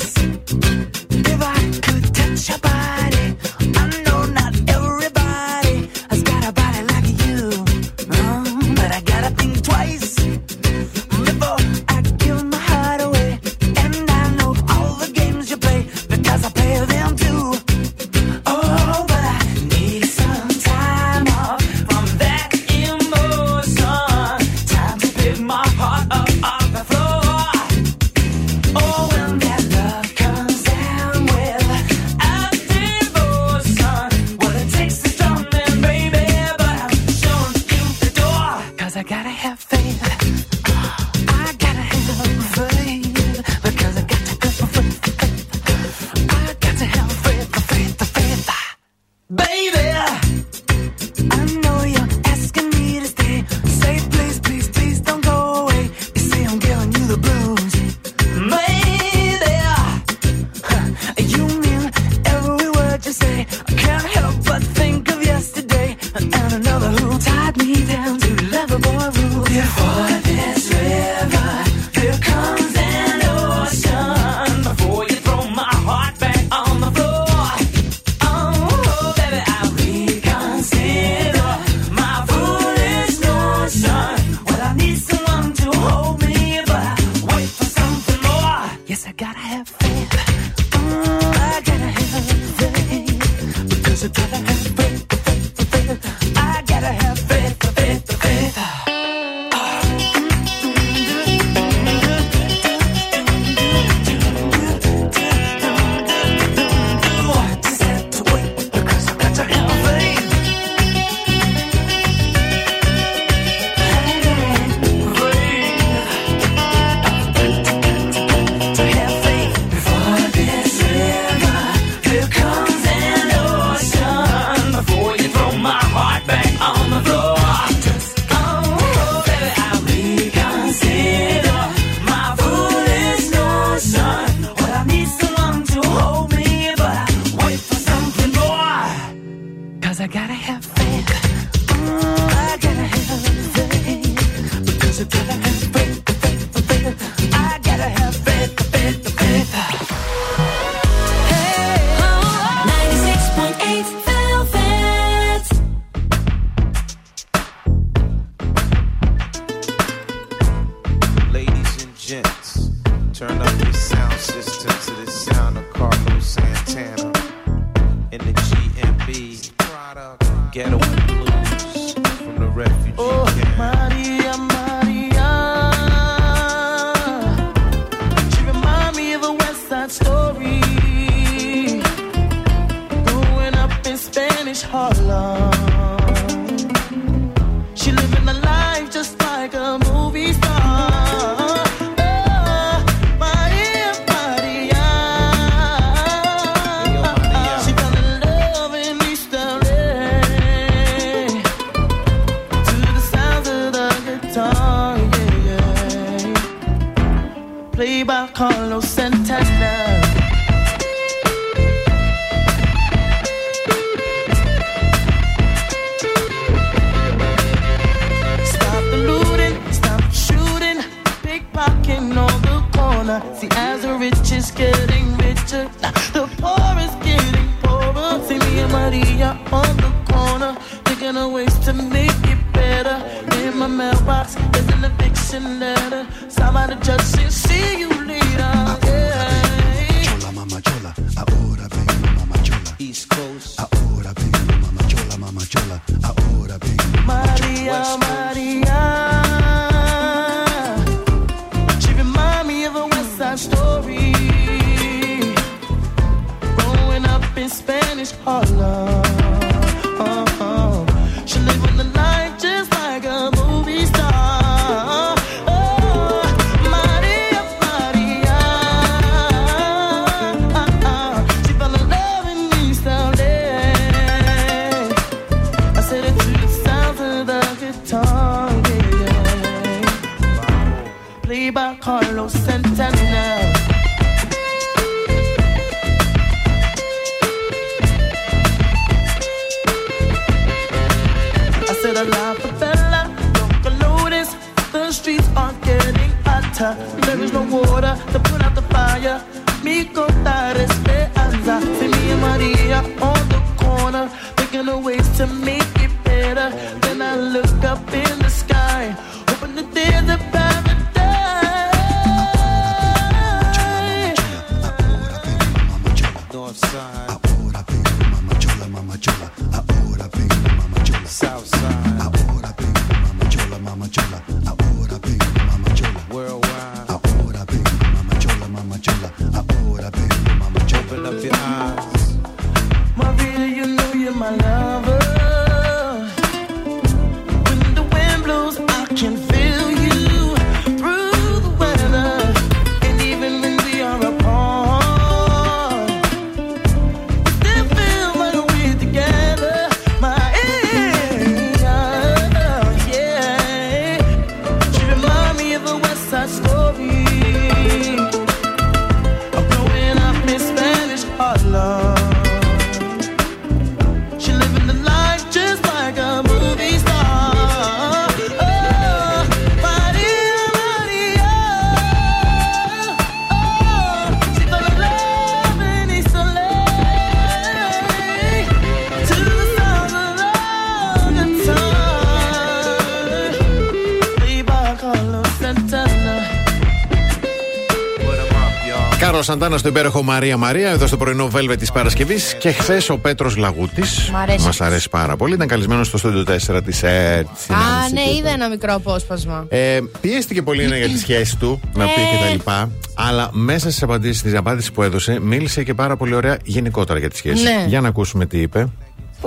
I gotta have faith. Κάρο Σαντάνας στο υπέροχο Μαρία Μαρία, εδώ στο πρωινό Velvet της Παρασκευής. Και χθες ο Πέτρος Λαγούτης. Μ' αρέσει. Μας αρέσει πάρα πολύ. Ήταν καλεσμένος στο στούντιο 4 της ΕΡΤ. Α, ναι, είδα ένα μικρό απόσπασμα. Ε, πιέστηκε πολύ ναι, για τη σχέση του να πει Ε. και τα λοιπά. Αλλά μέσα στις απαντήσεις, στις απάντηση που έδωσε, μίλησε και πάρα πολύ ωραία γενικότερα για τη σχέση. Ναι. Για να ακούσουμε τι είπε.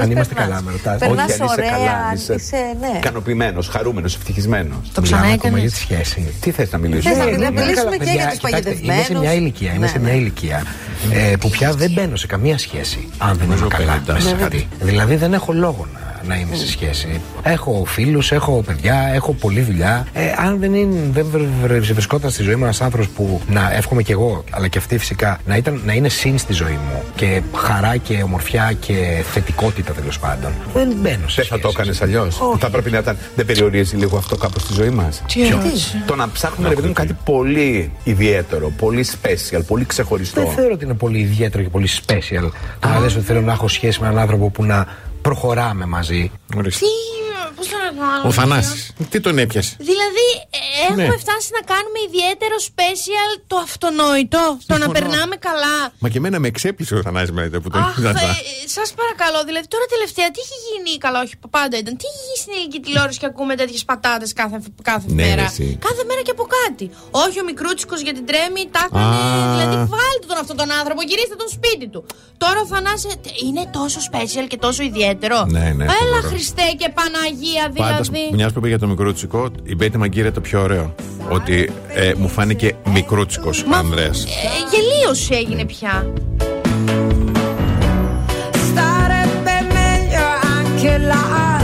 Αν είμαστε καλά, με ρωτάς. Όχι, Όχι, αν αν είσαι είσαι καλά, καλά, αν είσαι είσαι, ναι. Ικανοποιημένος, χαρούμενος, ευτυχισμένος. Το Μιλάμε ακόμα για τη σχέση. Τι θες να μιλήσουμε; Θες να Ναι, μιλήσουμε; καλά, και παιδιά, για τους κοιτάξτε, παγιδευμένους. Είμαι σε μια ηλικία, είμαι Ναι, σε μια ηλικία ε, που πια δεν μπαίνω σε καμία σχέση αν δεν είμαι καλά μέσα σε αυτή. Δηλαδή δεν έχω λόγο να, να είμαι σε σχέση. Έχω φίλους, έχω παιδιά, έχω πολλή δουλειά. Ε, αν δεν, είναι, δεν βρ- βρ- βρισκόταν στη ζωή μου ένας άνθρωπος που να εύχομαι κι εγώ, αλλά και αυτή φυσικά, να, ήταν, να είναι συν στη ζωή μου και χαρά και ομορφιά και θετικότητα τέλος πάντων. Δεν μπαίνω σε Δεν θα το έκανες αλλιώς. Θα πρέπει να ήταν. Δεν περιορίζει λίγο αυτό κάπως στη ζωή μας. Τι εννοείς; Το να ψάχνουμε, ρε παιδί μου, κάτι πολύ ιδιαίτερο, πολύ special, πολύ ξεχωριστό. Δεν θεωρώ ότι είναι πολύ ιδιαίτερο και πολύ special. Το να λες ότι θέλω να έχω σχέση με έναν άνθρωπο που να προχωράμε μαζί. Τι. Πώ το να Ο Θανάσης. Τι τον έπιασε; Δηλαδή, ε, έχουμε Ναι. φτάσει να κάνουμε ιδιαίτερο special το αυτονόητο. Το να περνάμε καλά. Μα και εμένα με εξέπλησε ο Θανάσης με που τον Αχ, είδα. ε, σας παρακαλώ, δηλαδή τώρα τελευταία τι έχει γίνει. Καλά, όχι πάντα ήταν. Τι έχει γίνει στην ελληνική τηλεόραση και ακούμε τέτοιες πατάτες κάθε, κάθε Ναι, μέρα; ρε, εσύ. Κάθε μέρα και από κάτι. Όχι ο μικρούτσικος για την τρέμη, τα έκανε. Α. Δηλαδή, βάλτε τον αυτόν τον άνθρωπο, γυρίστε τον σπίτι του. Τώρα ο Θανάσης ε, είναι τόσο special και τόσο ιδιαίτερο. Ναι, ναι, Έλα φοβερό. Χριστέ και Παναγία Πάντα, δηλαδή. μιας που είπε για το μικρό τσικό, η Μπέτη Μαγκύρα το πιο ωραίο. Ότι ε, μου φάνηκε μικρούτσικος ο Ανδρέας. Ε, γελίωση έγινε πια. Starebbe meglio anche la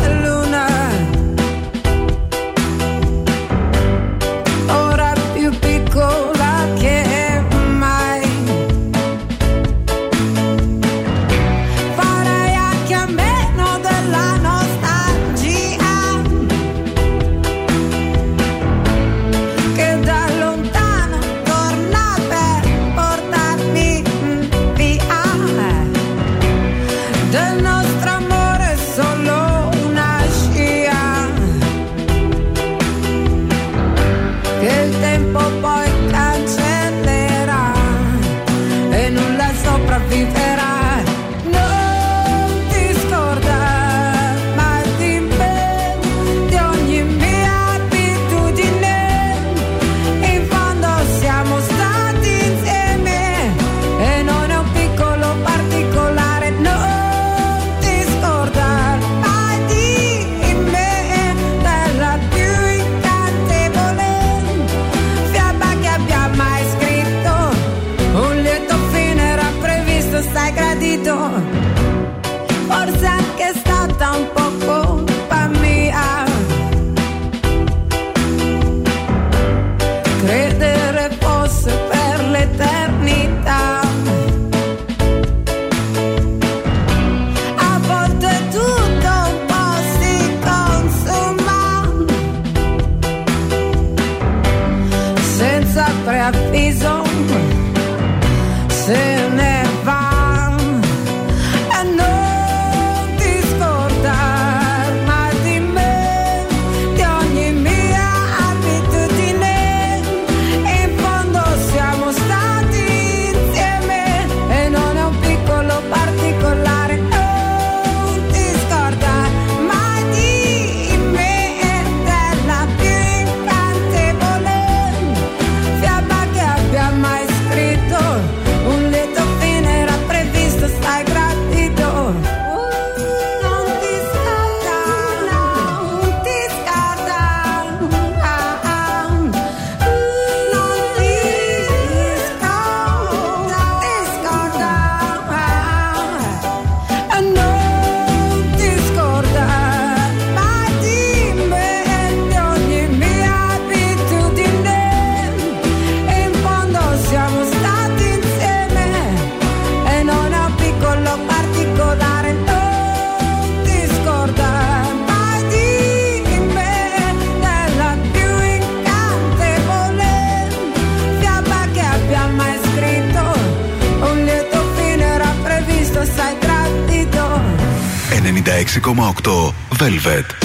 Velvet.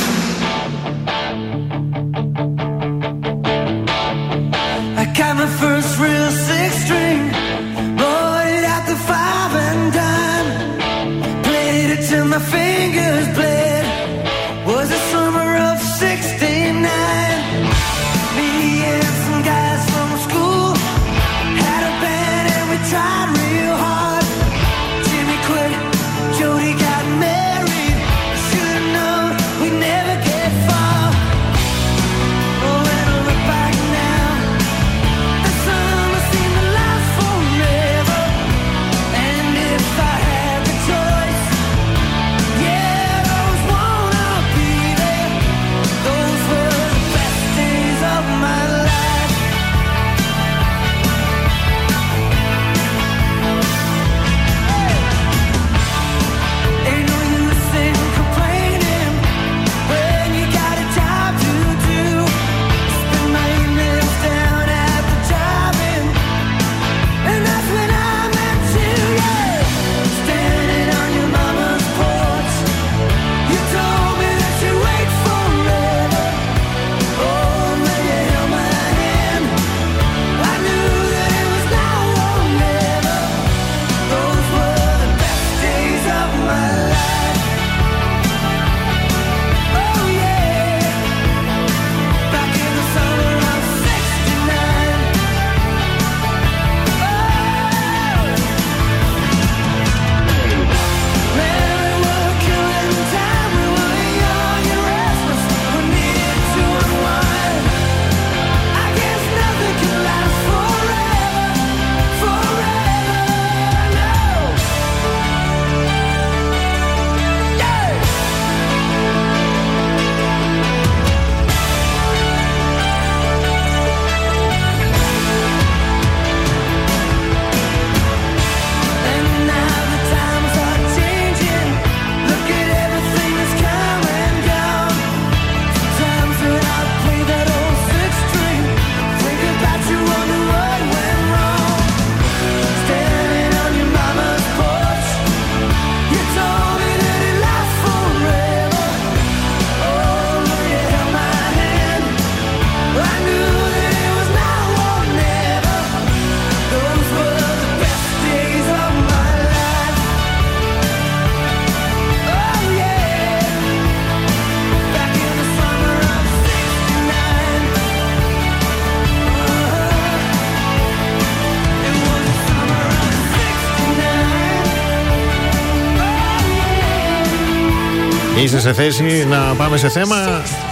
Είσαι σε θέση να πάμε σε θέμα;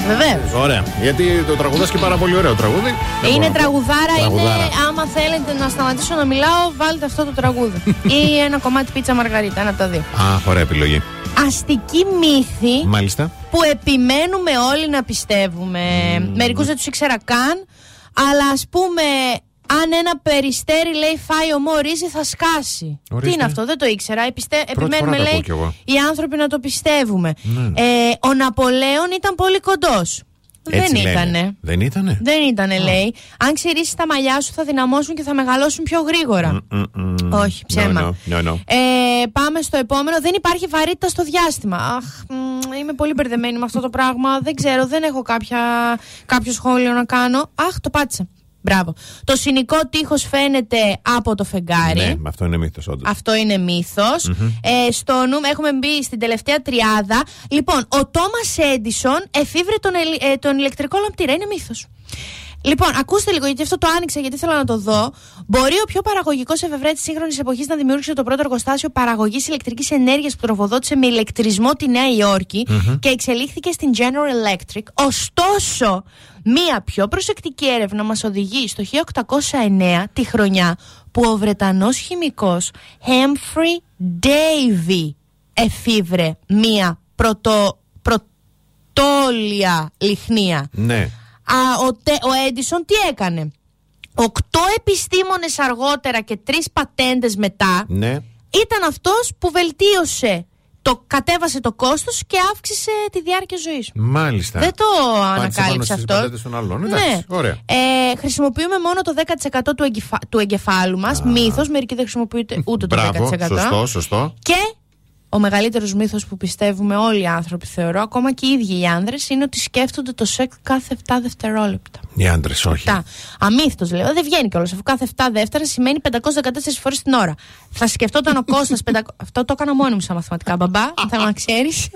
Βεβαίως. Ωραία. Γιατί το τραγουδάς και πάρα πολύ ωραίο τραγούδι. Δεν Είναι μπορώ να- τραγουδάρα, Τραγουδάρα. είναι άμα θέλετε να σταματήσω να μιλάω, βάλτε αυτό το τραγούδι. ή ένα κομμάτι πίτσα μαργαρίτα, ένα από τα δύο. Α, ωραία επιλογή. Αστική μύθη Μάλιστα. που επιμένουμε όλοι να πιστεύουμε. Μερικούς δεν τους ήξερα καν, αλλά ας πούμε, αν ένα περιστέρι λέει φάει ομό ρύζι θα σκάσει. Ορίστε. Τι είναι αυτό, δεν το ήξερα. Επιστε... Επιμένουμε, φορά το λέει, ακούω κι εγώ. οι άνθρωποι να το πιστεύουμε. Ναι. Ε, ο Ναπολέον ήταν πολύ κοντός. Έτσι δεν λένε. ήτανε. Δεν ήτανε; Δεν ήτανε, λέει. Αν ξηρίσει τα μαλλιά σου θα δυναμώσουν και θα μεγαλώσουν πιο γρήγορα. Όχι, ψέμα. No, no, no, no. Ε, πάμε στο επόμενο. Δεν υπάρχει βαρύτητα στο διάστημα. Αχ, μ, είμαι πολύ μπερδεμένη με αυτό το πράγμα. Δεν ξέρω, δεν έχω κάποια, κάποιο σχόλιο να κάνω. Αχ, το πάτησα. Μπράβο. Το συνικό τείχος φαίνεται από το φεγγάρι. Ναι, αυτό είναι μύθος όντως. Αυτό είναι μύθος. Μμμ. Ε, στο νου, έχουμε μπει στην τελευταία τριάδα. Λοιπόν, ο Τόμας Έντισον εφήβρε τον, ελ- ε, τον ηλεκτρικό λαμπτήρα. Είναι μύθος. Λοιπόν, ακούστε λίγο, γιατί αυτό το άνοιξα, γιατί θέλω να το δω. Μπορεί ο πιο παραγωγικός εφευρέτη σύγχρονης εποχής να δημιούργησε το πρώτο εργοστάσιο παραγωγής ηλεκτρικής ενέργειας που τροφοδότησε με ηλεκτρισμό τη Νέα Υόρκη Μμμ. και εξελίχθηκε στην General Electric. Ωστόσο, μία πιο προσεκτική έρευνα μας οδηγεί στο 1809, τη χρονιά που ο Βρετανός χημικός Humphrey Davy εφήβρε μία πρωτο, πρωτόλια λιχνία. Ναι. Α, ο, Τε- ο Έντισον τι έκανε; Οκτώ επιστήμονες αργότερα και τρεις πατέντες μετά Ναι. ήταν αυτός που βελτίωσε, το, κατέβασε το κόστος και αύξησε τη διάρκεια ζωής. Μάλιστα. Δεν το Πάτησε πάνω ανακάλυψε στις αυτό. πατέντες των άλλων. Ναι. Εντάξει, ωραία. Ε, χρησιμοποιούμε μόνο το 10% του, εγκεφα- του εγκεφάλου μας. Μύθος, μερικοί δεν χρησιμοποιούνται ούτε το Μπράβο, 10%. σωστό, σωστό. Και ο μεγαλύτερος μύθος που πιστεύουμε όλοι οι άνθρωποι, θεωρώ, ακόμα και οι ίδιοι οι άνδρες, είναι ότι σκέφτονται το σεξ κάθε 7 δευτερόλεπτα. Οι άντρε, όχι. Τα. Αμύθιτο λέω, δεν βγαίνει κιόλας. Αφού κάθε 7 δεύτερα σημαίνει 514 φορές την ώρα. Θα σκεφτόταν ο Κώστας 500... Αυτό το έκανα μόνη μου στα μαθηματικά, μπαμπά. θα να ξέρεις.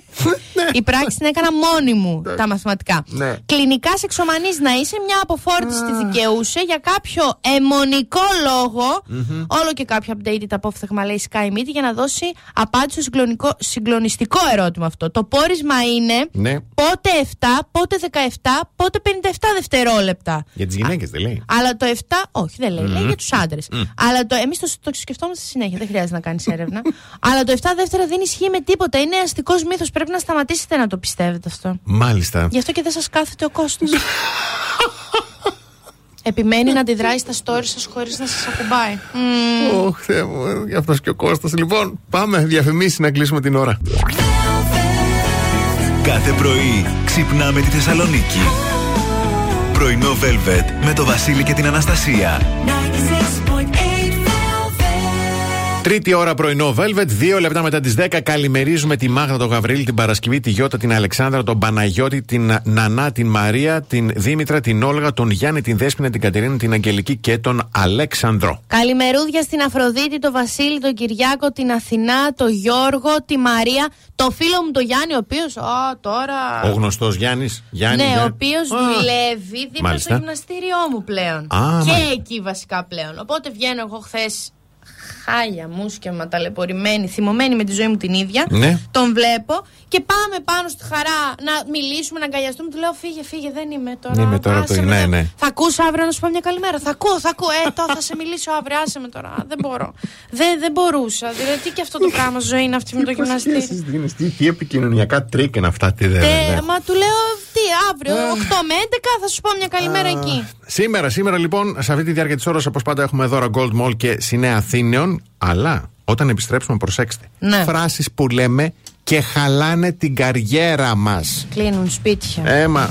Η πράξη την έκανα μόνη μου τα μαθηματικά. Ναι. Κλινικά σεξομανή να είσαι, μια αποφόρτιση τη δικαιούσε για κάποιο αιμονικό λόγο. Όλο και κάποιο updated απόφθεγμα λέει Sky Media για να δώσει απάντηση στο συγκλονικό- συγκλονιστικό ερώτημα αυτό. Το πόρισμα είναι Ναι. πότε 7, πότε 17, πότε 57 δευτερόλεπτα. Για τις γυναίκες δεν λέει. Αλλά το 7, όχι δεν λέει, λέει Μμμ. για τους άντρες. Μμ. Αλλά το, εμείς το, το σκεφτόμαστε συνέχεια, δεν χρειάζεται να κάνεις έρευνα. Αλλά το 7 δεύτερα δεν ισχύει με τίποτα. Είναι αστικός μύθος. Πρέπει να σταματήσετε να το πιστεύετε αυτό. Μάλιστα. Γι' αυτό και δεν σας κάθεται ο Κώστας Επιμένει να αντιδράει στα stories σας χωρίς να σας ακουμπάει. Μμμ. Ωχ, Θεέ μου, γι' αυτός και ο Κώστας. Λοιπόν, πάμε διαφημίσει να κλείσουμε την ώρα. Κάθε πρωί ξυπνάμε τη Θεσσαλονίκη. Πρωινό Velvet με το Βασίλη και την Αναστασία. Τρίτη ώρα πρωινό Velvet, δύο λεπτά μετά τις 10. Καλημερίζουμε τη Μάγδα, τον Γαβρίλη, την Παρασκευή, τη Γιώτα, την Αλεξάνδρα, τον Παναγιώτη, την Νανά, την Μαρία, την Δήμητρα, την Όλγα, τον Γιάννη, την Δέσπινα, την Κατερίνα, την Αγγελική και τον Αλέξανδρο. Καλημερούδια στην Αφροδίτη, τον Βασίλη, τον Κυριάκο, την Αθηνά, τον Γιώργο, τη Μαρία, το φίλο μου τον Γιάννη, ο οποίος. Α, τώρα. Ο γνωστός Γιάννης. Γιάννη ναι, Γιάννη. ο οποίο δουλεύει δίπλα Μάλιστα. στο γυμναστήριό μου πλέον. Α, και μάλιστα. εκεί βασικά πλέον. Οπότε βγαίνω εγώ χθες χάλια, μουσκεμα, ταλαιπωρημένη, θυμωμένη με τη ζωή μου την ίδια. Ναι. Τον βλέπω και πάμε πάνω στη χαρά να μιλήσουμε, να αγκαλιαστούμε. Του λέω φύγε, φύγε, δεν είμαι τώρα. Είμαι τώρα άσε το- με, ναι, δεν- ναι. Θα ακούσω αύριο να σου πω μια καλημέρα. Θα ακούω, θα ακούω. Ε, τώρα θα σε μιλήσω αύριο, άσε με τώρα. Δεν μπορώ. Δεν, δεν μπορούσα. Δηλαδή, τι και αυτό το πράγμα ζωή είναι αυτή με το γυμναστήριο. Τι, τι επικοινωνιακά τρικ είναι αυτά, τι δεν Ε, είναι; μα του λέω τι, αύριο 8 με 11 θα σου πω μια καλημέρα εκεί. Σήμερα, σήμερα λοιπόν, σε αυτή τη διάρκεια της ώρας, όπως πάντα, έχουμε δώρα Gold Mall και Σινέ Αθήναιον. Αλλά όταν επιστρέψουμε, προσέξτε. Ναι. Φράσεις που λέμε και χαλάνε την καριέρα μας. Κλείνουν σπίτια. Έμα.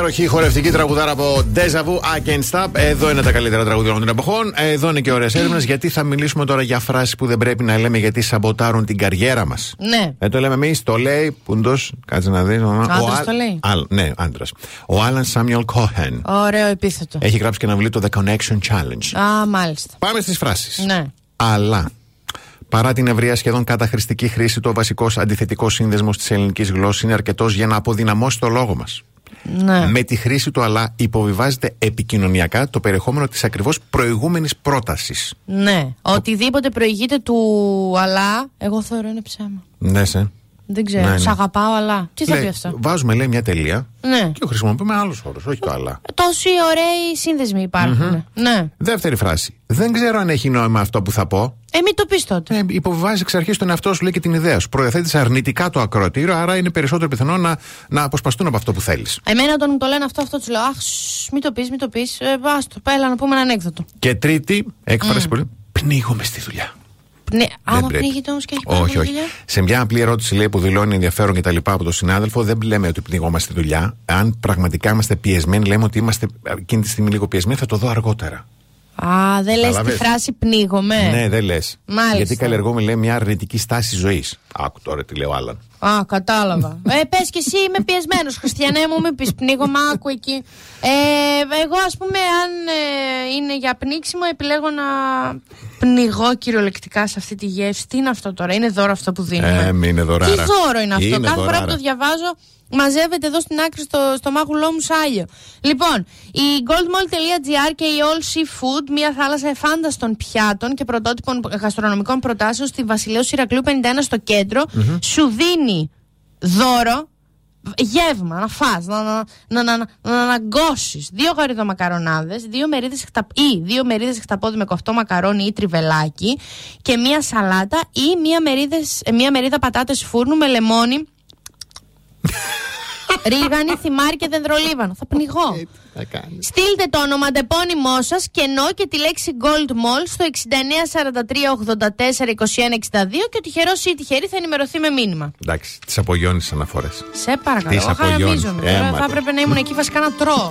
Υπέροχη χορευτική τραγουδάρα από Deja Vu, I Can't Stop. Εδώ είναι τα καλύτερα τραγούδια των εποχών. Εδώ είναι και ωραίες έρευνες. Γιατί θα μιλήσουμε τώρα για φράσεις που δεν πρέπει να λέμε γιατί σαμποτάρουν την καριέρα μας. Ναι. Δεν το λέμε εμείς, το λέει. Πούντος, κάτσε να δεις. Άντρας το λέει. ναι, άντρας. Ο Άλαν Σάμιουελ Κόχεν Ωραίο επίθετο. έχει γράψει και ένα βιβλίο το The Connection Challenge. Α, μάλιστα. Πάμε στις φράσεις. Ναι. Αλλά παρά την ευρεία σχεδόν καταχρηστική χρήση, το βασικός αντιθετικός σύνδεσμος της ελληνικής γλώσσας είναι αρκετός για να αποδυναμώσει το λόγο μας. Ναι. Με τη χρήση του αλλά υποβιβάζεται επικοινωνιακά το περιεχόμενο της ακριβώς προηγούμενης πρότασης. Ναι. Οτιδήποτε προηγείται του αλλά, εγώ θεωρώ είναι ψέμα. Ναι, σε. Δεν ξέρω. Ναι, ναι. Σ' αγαπάω, αλλά. Τι θα Λέει, πει αυτό; Βάζουμε, λέει, μια τελεία Ναι. και χρησιμοποιούμε άλλους όρους, όχι το αλλά. Τόσοι ωραίοι σύνδεσμοι υπάρχουν. Ναι. Δεύτερη φράση. Δεν ξέρω αν έχει νόημα αυτό που θα πω. Ε, μην το πεις τότε. Ε, υποβιβάζεις εξ αρχής τον εαυτό σου, λέει και την ιδέα σου. Προδιαθέτει αρνητικά το ακροατήριο, άρα είναι περισσότερο πιθανό να, να αποσπαστούν από αυτό που θέλεις. Εμένα όταν μου το λένε αυτό, αυτό τους λέω. Αχ, σ, μην το πεις, μην το πεις. Ε, άστο, πέλα να πούμε ένα ανέκδοτο. Και τρίτη έκφραση πολύ. Πνίγομαι στη δουλειά. Ναι, άμα πρέπει. πνίγεται όμω και έχει πάρα Όχι, πολύ όχι. δουλειά. Σε μια απλή ερώτηση λέει, που δηλώνει ενδιαφέρον και τα λοιπά από τον συνάδελφο, δεν λέμε ότι πνιγόμαστε στη δουλειά. Αν πραγματικά είμαστε πιεσμένοι, λέμε ότι είμαστε εκείνη τη στιγμή λίγο πιεσμένοι, θα το δω αργότερα. Α, δεν λες τη Καταλαβες. φράση πνίγομαι. Ναι, δεν λες. Μάλιστα. Γιατί καλλιεργούμε, λέει, μια αρνητική στάση ζωής. Άκου τώρα τι λέει ο Άλαν. Α, κατάλαβα. ε, πες και εσύ, είμαι πιεσμένος. Χριστιανέ μου, μην πεις πνίγομαι, άκου εκεί. Ε, εγώ, ας πούμε, αν ε, είναι για πνίξιμο, επιλέγω να πνιγώ κυριολεκτικά σε αυτή τη γεύση. Τι είναι αυτό τώρα, είναι δώρο αυτό που δίνουμε. Ε, μην είναι δωράρα. Τι δώρο είναι αυτό; Είναι Κάθε φορά δωράρα. που το διαβάζω, μαζεύεται εδώ στην άκρη στο, στο μάγουλό μου σάλιο. Λοιπόν, η goldmall.gr και η All Seafood, μια θάλασσα εφάνταστων πιάτων και πρωτότυπων γαστρονομικών προτάσεων στη Βασιλέου Σιρακλείου 51 στο κεντρο σου δίνει δώρο γεύμα, να φας, να, να, να, να, να, να αναγκώσεις δύο γαριδομακαρονάδες δύο μερίδες χταπ, ή δύο μερίδες χταπόδι με κοφτό μακαρόνι ή τριβελάκι και μία σαλάτα ή μία, μερίδες, ε, μία μερίδα πατάτες φούρνου με λεμόνι ρίγανη, θυμάρι και δεντρολίβανο. Θα πνιγώ. Στείλτε το ονοματεπώνυμό σας και ενώ και τη λέξη Gold Mall στο 6943842162 και ο τυχερός ή η τυχερή θα ενημερωθεί με μήνυμα. Εντάξει, τις απογειώνεις αναφορές. Σε παρακαλώ. Τις Εγώ απογειώνεις. χαραμίζομαι. Τώρα Έμα θα το. έπρεπε να ήμουν εκεί βασικά να τρώω.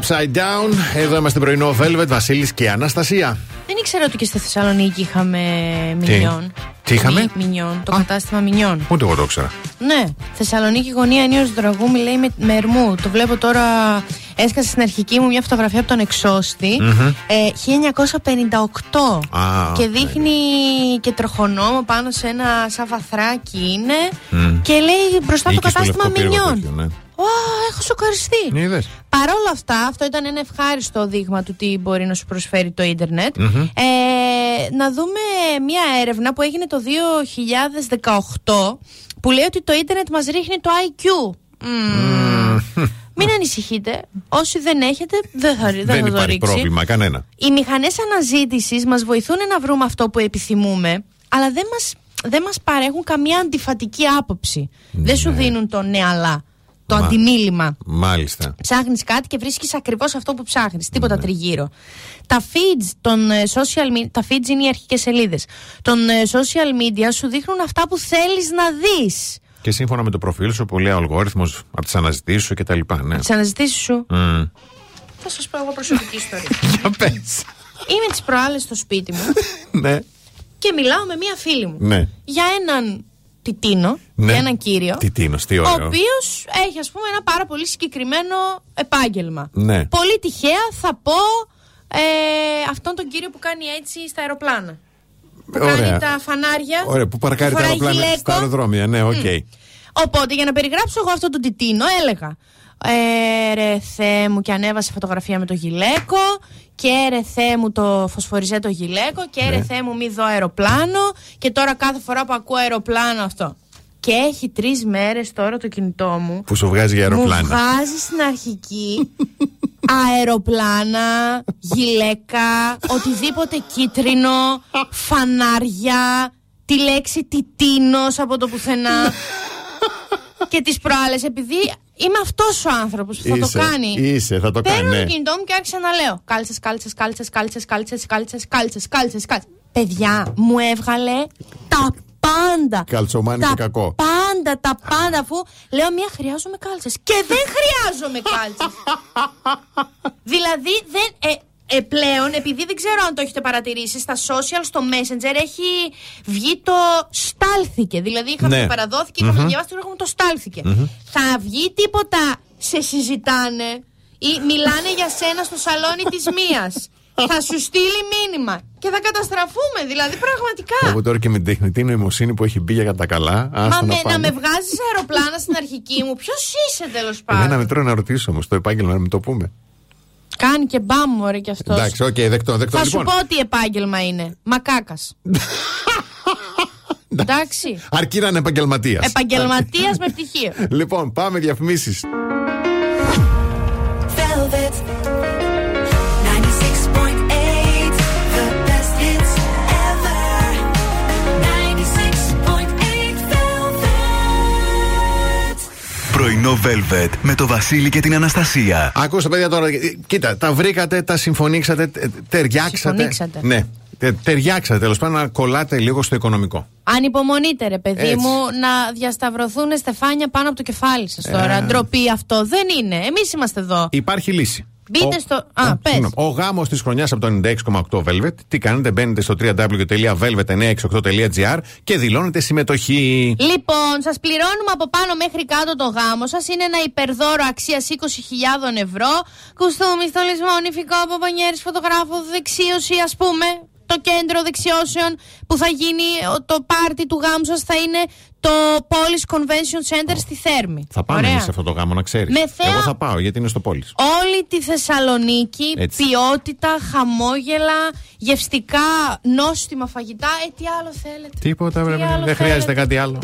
Upside Down. Εδώ είμαστε πρωινό Velvet, Βασίλης και Αναστασία. Δεν ήξερα ότι και στη Θεσσαλονίκη είχαμε μινιόν. Τι είχαμε; Μι- Μινιόν, το κατάστημα μινιόν. Ούτε εγώ το ήξερα. Ναι, Θεσσαλονίκη γωνία ενίος δραγού μιλάει με, με ερμού. Το βλέπω τώρα. Έσκασε στην αρχική μου μια φωτογραφία από τον εξώστη. Μμμ. Ε, 1958. Α, και δείχνει και τροχονόμο πάνω σε ένα σαν βαθράκι είναι. Μμ. Και λέει μπροστά το Ή και στο κατάστημα λευκό πύργο μινιόν. τέτοιο, ναι. Ω, έχω σοκαριστεί. Ναι, είδες. Παρ' όλα αυτά, αυτό ήταν ένα ευχάριστο δείγμα του τι μπορεί να σου προσφέρει το ίντερνετ. Μμμ. Ε, να δούμε μια έρευνα που έγινε το 2018 που λέει ότι το ίντερνετ μας ρίχνει το IQ. Μμμ. Μην ανησυχείτε. Όσοι δεν έχετε, δεν θα, δεν Δεν θα το υπάρχει ρίξει. πρόβλημα, κανένα. Οι μηχανές αναζήτησης μας βοηθούν να βρούμε αυτό που επιθυμούμε, αλλά δεν μας, δεν μας παρέχουν καμία αντιφατική άποψη. Δεν σου δίνουν το ναι αλλά, το Μα- αντιμίλημα. Μάλιστα. Ψάχνεις κάτι και βρίσκεις ακριβώς αυτό που ψάχνεις. Τίποτα τριγύρω. Τα feeds των ε, social media. Τα feeds είναι οι αρχικές σελίδες. Των ε, social media σου δείχνουν αυτά που θέλεις να δεις. Και σύμφωνα με το προφίλ σου, που λέει ο αλγόριθμος από τις αναζητήσεις σου κτλ. Ναι. Τις αναζητήσεις σου. Μμ. Θα σας πω εγώ προσωπική ιστορία. Για πες. Είμαι τις προάλλες στο σπίτι μου Ναι. και μιλάω με μία φίλη μου. Ναι. Για έναν τιτίνο, Ναι. για έναν κύριο. Τι τίνος, τι Ο ωραίο. οποίος έχει, ας πούμε, ένα πάρα πολύ συγκεκριμένο επάγγελμα. Ναι. Πολύ τυχαία θα πω ε, αυτόν τον κύριο που κάνει έτσι στα αεροπλάνα. Που Ωραία. κάνει τα φανάρια. Ωραία, που παρκάρει τα φοράει αεροπλάνα γιλέκο. στα αεροδρόμια. Ναι, οκ. Οπότε για να περιγράψω εγώ αυτόν τον τιτίνο έλεγα ε, ρε Θεέ μου και ανέβασε φωτογραφία με το γιλέκο και ρε Θεέ μου το φωσφοριζέ το γυλαίκο και ρε Ναι. Θεέ μου μη δω αεροπλάνο και τώρα κάθε φορά που ακούω αεροπλάνο αυτό. Και έχει τρεις μέρες τώρα το κινητό μου. Που σου βγάζει για Μου αεροπλάνα. βγάζει στην αρχική αεροπλάνα, γυλαίκα, οτιδήποτε κίτρινο, φανάρια, τη λέξη τιτίνος από το πουθενά. και τις προάλλες, επειδή Είμαι αυτός ο άνθρωπος που θα το κάνει. Είσαι, θα το κάνει. Παίρνω ναι. κινητό μου και άρχισα να λέω κάλτσες, κάλτσες, κάλτσες, κάλτσες, κάλτσες, κάλτσες, κάλτσες, κάλτσες. Παιδιά, μου έβγαλε τα πάντα. Καλτσομάνι και κακό. Πάντα, τα πάντα, αφού λέω μία χρειάζομαι κάλτσες. Και δεν χρειάζομαι κάλτσες. δηλαδή, δεν, ε, ε, πλέον, επειδή δεν ξέρω αν το έχετε παρατηρήσει, στα social, στο Messenger έχει βγει το στάλθηκε. Δηλαδή είχαμε Ναι. το παραδόθηκε, είχαμε Μμμ. το διαβάσει, τώρα έχουμε το στάλθηκε. Μμμ. Θα βγει τίποτα σε συζητάνε ή μιλάνε για σένα στο σαλόνι της μίας. θα σου στείλει μήνυμα και θα καταστραφούμε, δηλαδή πραγματικά. Εγώ τώρα και με την τεχνητή νοημοσύνη που έχει μπει για τα καλά. Μα Άστα με, να να πάνε. με βγάζεις αεροπλάνα στην αρχική μου, ποιος είσαι τέλος Εμένα πάντων; με τρώει να ρωτήσω όμως το επάγγελμα να μην το πούμε. Κάνει και μπαμ, μωρέ κι αυτός. Εντάξει, οκ, δεκτό, δεκτό. Θα λοιπόν, σου πω τι επάγγελμα είναι. Μακάκας. Εντάξει. αρκεί να είναι επαγγελματίας. Επαγγελματίας με πτυχίο. λοιπόν, πάμε διαφημίσεις. Πρωινό Velvet με το Βασίλη και την Αναστασία. Ακούστε, παιδιά, τώρα. ε, Κοίτα, τα βρήκατε, τα συμφωνήξατε, τε- ταιριάξατε. Συμφωνήξατε. Ναι. τε- ταιριάξατε τέλος πάντων να κολλάτε λίγο στο οικονομικό. Ανυπομονείτε, ρε παιδί Έτσι. μου, να διασταυρωθούν στεφάνια πάνω από το κεφάλι σας τώρα. Ε. Ντροπή αυτό. Δεν είναι. Εμείς είμαστε εδώ. Υπάρχει λύση. Μπείτε Ο- στο. Α, πες. Συγγνώμη. Ο γάμος της χρονιάς από το 96,8 Velvet. Τι κάνετε, μπαίνετε στο www.velvet968.gr και δηλώνετε συμμετοχή. Λοιπόν, σας πληρώνουμε από πάνω μέχρι κάτω το γάμο σας. Είναι ένα υπερδώρο αξίας 20.000 ευρώ. Κουστούμι, στολισμό, νηφικό, παπανιέρη, φωτογράφο, δεξίωση, ας πούμε. Το κέντρο δεξιώσεων που θα γίνει ο- το πάρτι του γάμου σας θα είναι το Polish Convention Center στη Θέρμη. Θα πάμε Ωραία. εμείς σε αυτό το γάμο, να ξέρεις. Με θέα- Εγώ θα πάω γιατί είναι στο πόλη. Όλη τη Θεσσαλονίκη, Έτσι. ποιότητα, χαμόγελα, γευστικά, νόστιμα φαγητά. Ε, τι άλλο θέλετε; Τίποτα, βρε, Τι παιδί, άλλο δεν χρειάζεται θέλετε; κάτι άλλο.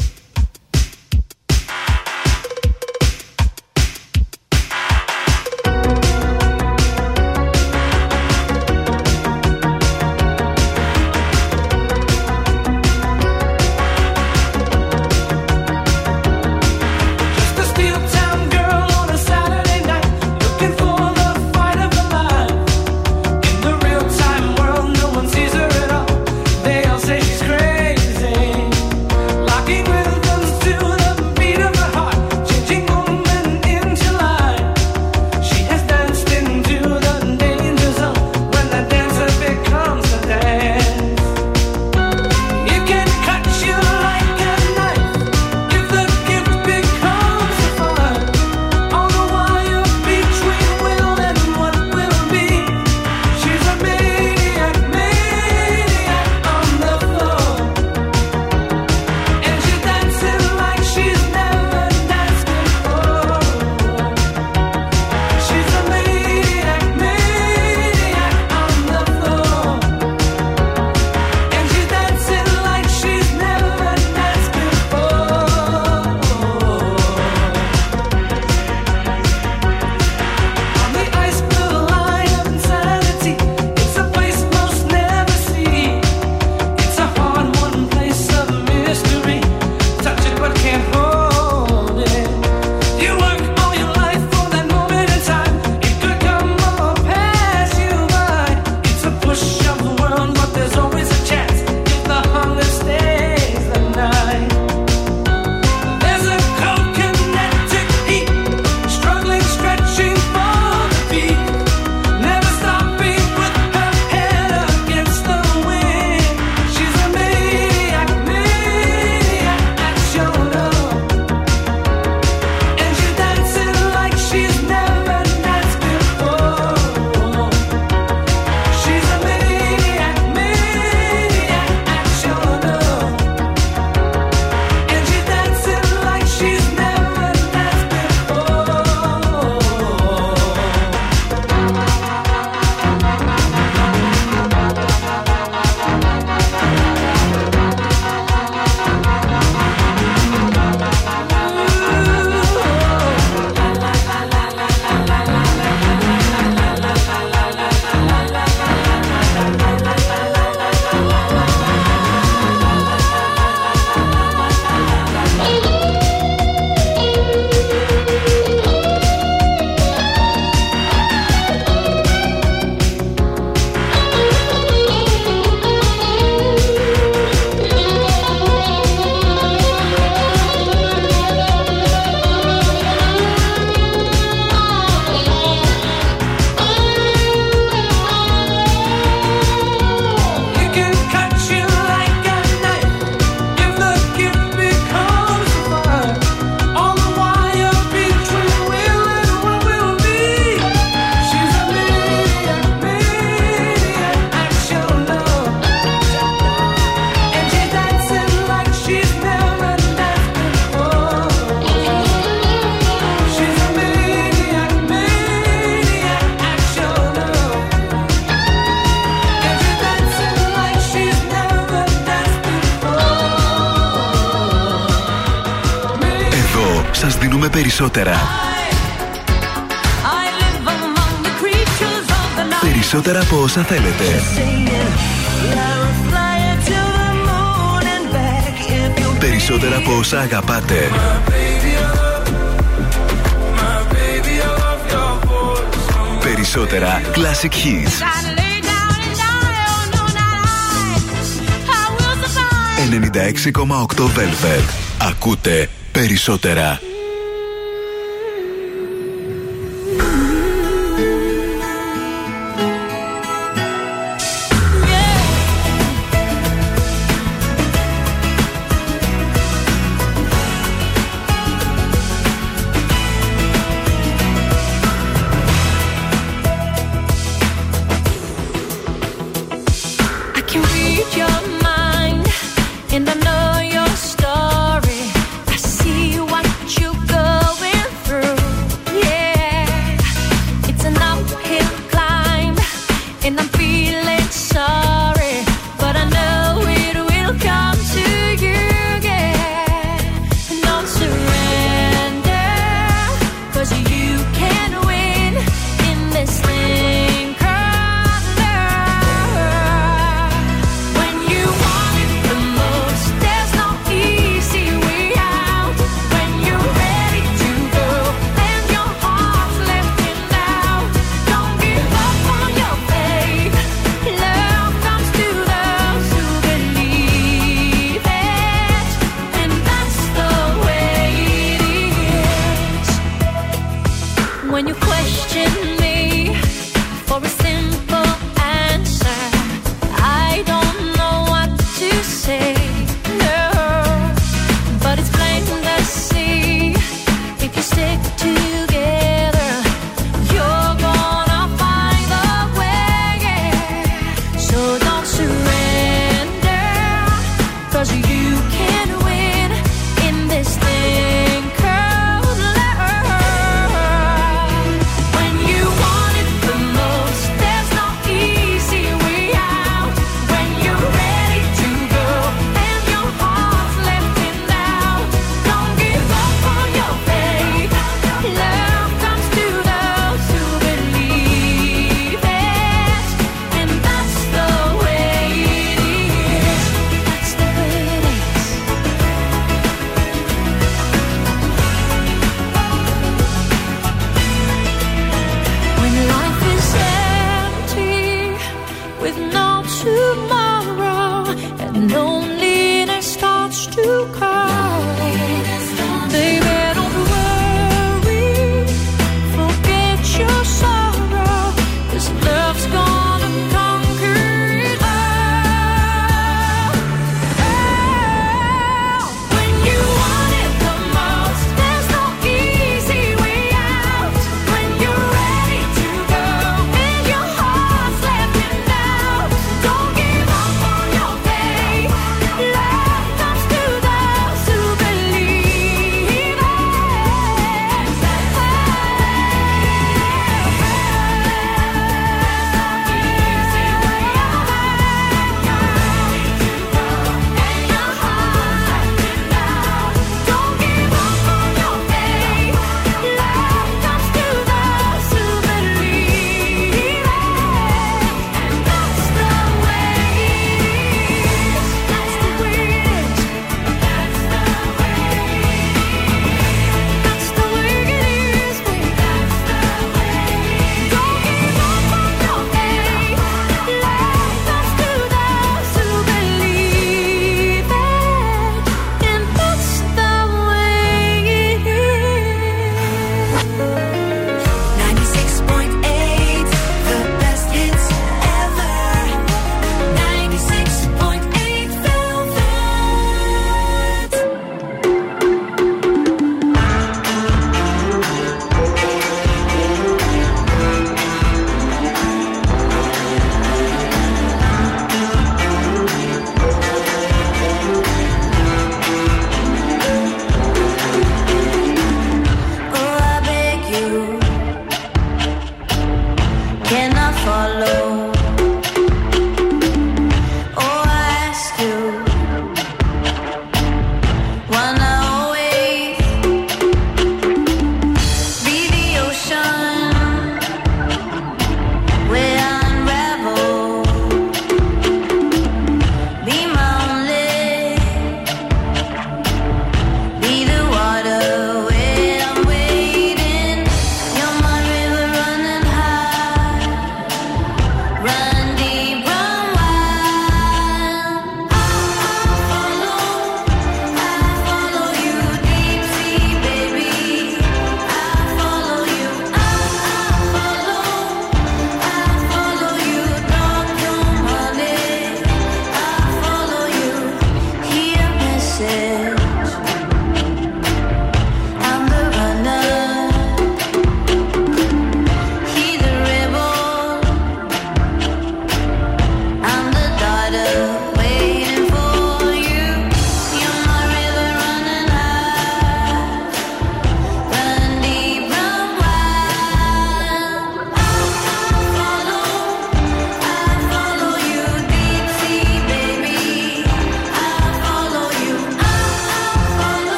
Ακούτε περισσότερα.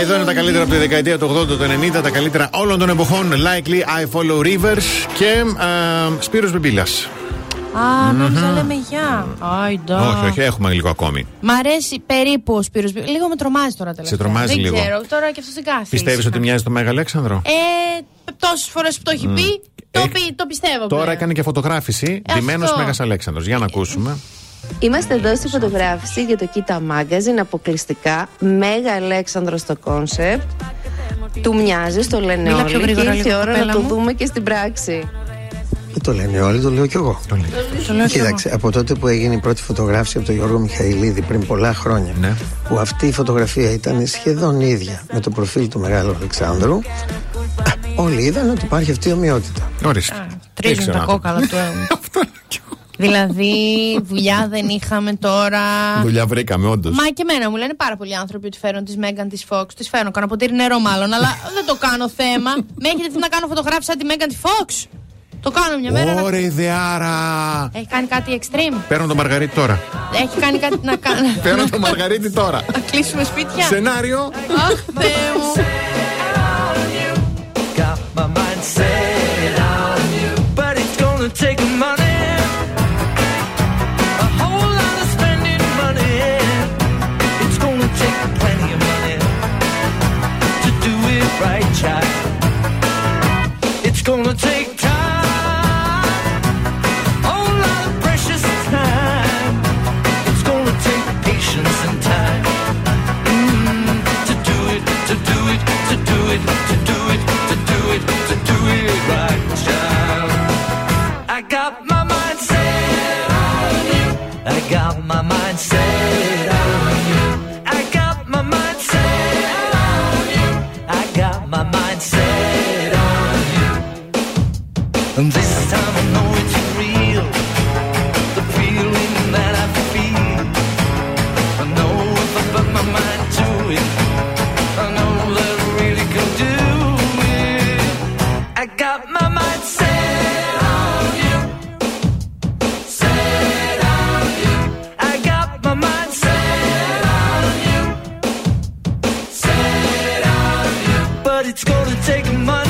Εδώ είναι τα καλύτερα από τη δεκαετία του 80, του 90, τα καλύτερα όλων των εποχών. Lykke Li I Follow Rivers και α, Σπύρος Μπιμπίλας. Α, νόμιζα λέμε γεια. Άιντα. Όχι, όχι, έχουμε λίγο ακόμη. Μ' αρέσει περίπου ο Σπύρος Μπι- Λίγο με τρομάζει τώρα τελευταία. τρομάζει Δεν λίγο. ξέρω, τώρα και αυτό δεν κάθεται. Πιστεύεις ότι μοιάζει το Μέγα Αλέξανδρο; Ε, τόσες φορές που το έχει Μμ. πει, το, πει, το πιστεύω. Τώρα πλέον. έκανε και φωτογράφηση. Ε, Ντυμένος αυτό. Μέγας Αλέξανδρος. Για να ακούσουμε. Είμαστε εδώ στη φωτογράφηση για το Kita Magazine αποκλειστικά. Μέγα Αλέξανδρο στο concept. Του μοιάζει, το λένε Μίλα όλοι. πιο γρήγορα και ήρθε η λίγο, ώρα να κοπέλα το μου. δούμε και στην πράξη. Δεν το λένε όλοι, το λέω κι εγώ. Το λέω κι Κοίταξε, από τότε που έγινε η πρώτη φωτογράφηση από τον Γιώργο Μιχαηλίδη πριν πολλά χρόνια, Ναι. που αυτή η φωτογραφία ήταν σχεδόν ίδια με το προφίλ του Μεγάλου Αλεξάνδρου, α, όλοι είδαν ότι υπάρχει αυτή η ομοιότητα. Ορίστε. Τρίζουν τα κόκαλα του έμου. Δηλαδή, δουλειά δεν είχαμε τώρα. Δουλειά βρήκαμε, όντως. Μα και εμένα μου λένε πάρα πολλοί άνθρωποι ότι φέρουν τη Μέγαν τη Fox. Τη φέρνω, κάνω ποτήρι νερό μάλλον, αλλά δεν το κάνω θέμα. Με έχετε δει να κάνω φωτογράφηση σαν τη Μέγαν τη Fox. Το κάνω μια μέρα. να- Ωραία, ιδεάρα. Έχει κάνει κάτι extreme; Παίρνω το Μαργαρίτη τώρα. Έχει κάνει κάτι να κάνει. Παίρνω το Μαργαρίτη τώρα. Να κλείσουμε σπίτια; Σενάριο. Αχ, Θεέ μου. My mind take money.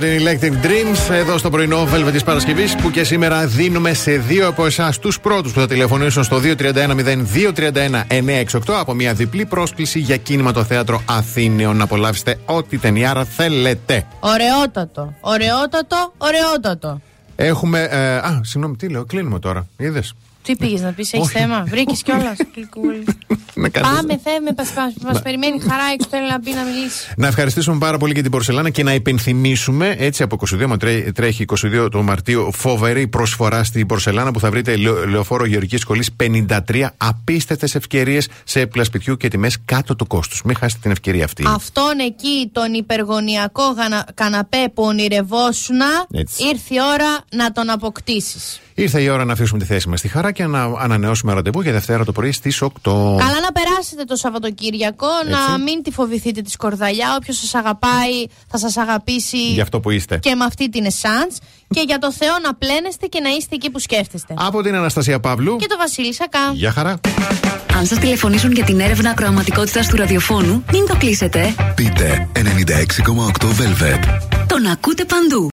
Together in Electric Dreams εδώ στο πρωινό Velvet της Παρασκευής που και σήμερα δίνουμε σε δύο από εσάς τους πρώτους που θα τηλεφωνήσουν στο 231-0231-968 από μια διπλή πρόσκληση για κίνημα το θέατρο Αθήνεων να απολαύσετε ό,τι ταινιάρα θέλετε. Ωραιότατο. Ωραιότατο. Ωραιότατο. Έχουμε. ε, α, συγγνώμη, τι λέω, κλείνουμε τώρα. Είδες; Τι πήγες να πεις, έχεις Όχι. θέμα; Βρήκες κιόλας. Να κάνεις- Πάμε, θέμε, μας Μα- περιμένει χαρά έξω. Θέλει να μπει να μιλήσει. Να ευχαριστήσουμε πάρα πολύ και την Πορσελάνα και να υπενθυμίσουμε έτσι από 22, μα τρέ- τρέχει 22 του Μαρτίου, φοβερή προσφορά στην Πορσελάνα που θα βρείτε λεω- λεωφόρο Γεωργικής Σχολής 53 απίστευτες ευκαιρίες σε έπλα σπιτιού και τιμές κάτω του κόστου. Μην χάσετε την ευκαιρία αυτή. Αυτόν εκεί τον υπεργονιακό γανα- καναπέ που ονειρευόσουνα Έτσι. ήρθε η ώρα να τον αποκτήσεις. Ήρθε η ώρα να αφήσουμε τη θέση μας στη χαρά και να ανανεώσουμε ραντεβού για Δευτέρα το πρωί στις 8. Καλά να περάσετε το Σαββατοκύριακο, να μην τη φοβηθείτε τη σκορδαλιά. Όποιος σας αγαπάει θα σας αγαπήσει Για αυτό που είστε. και με αυτή την εσάντ. Και για το Θεό να πλένεστε και να είστε εκεί που σκέφτεστε. Από την Αναστασία Παύλου. Και το Βασίλη Σακά. Γεια χαρά. Αν σας τηλεφωνήσουν για την έρευνα ακροαματικότητας του ραδιοφώνου, μην το κλείσετε. Πείτε 96,8 Velvet. Τον ακούτε παντού.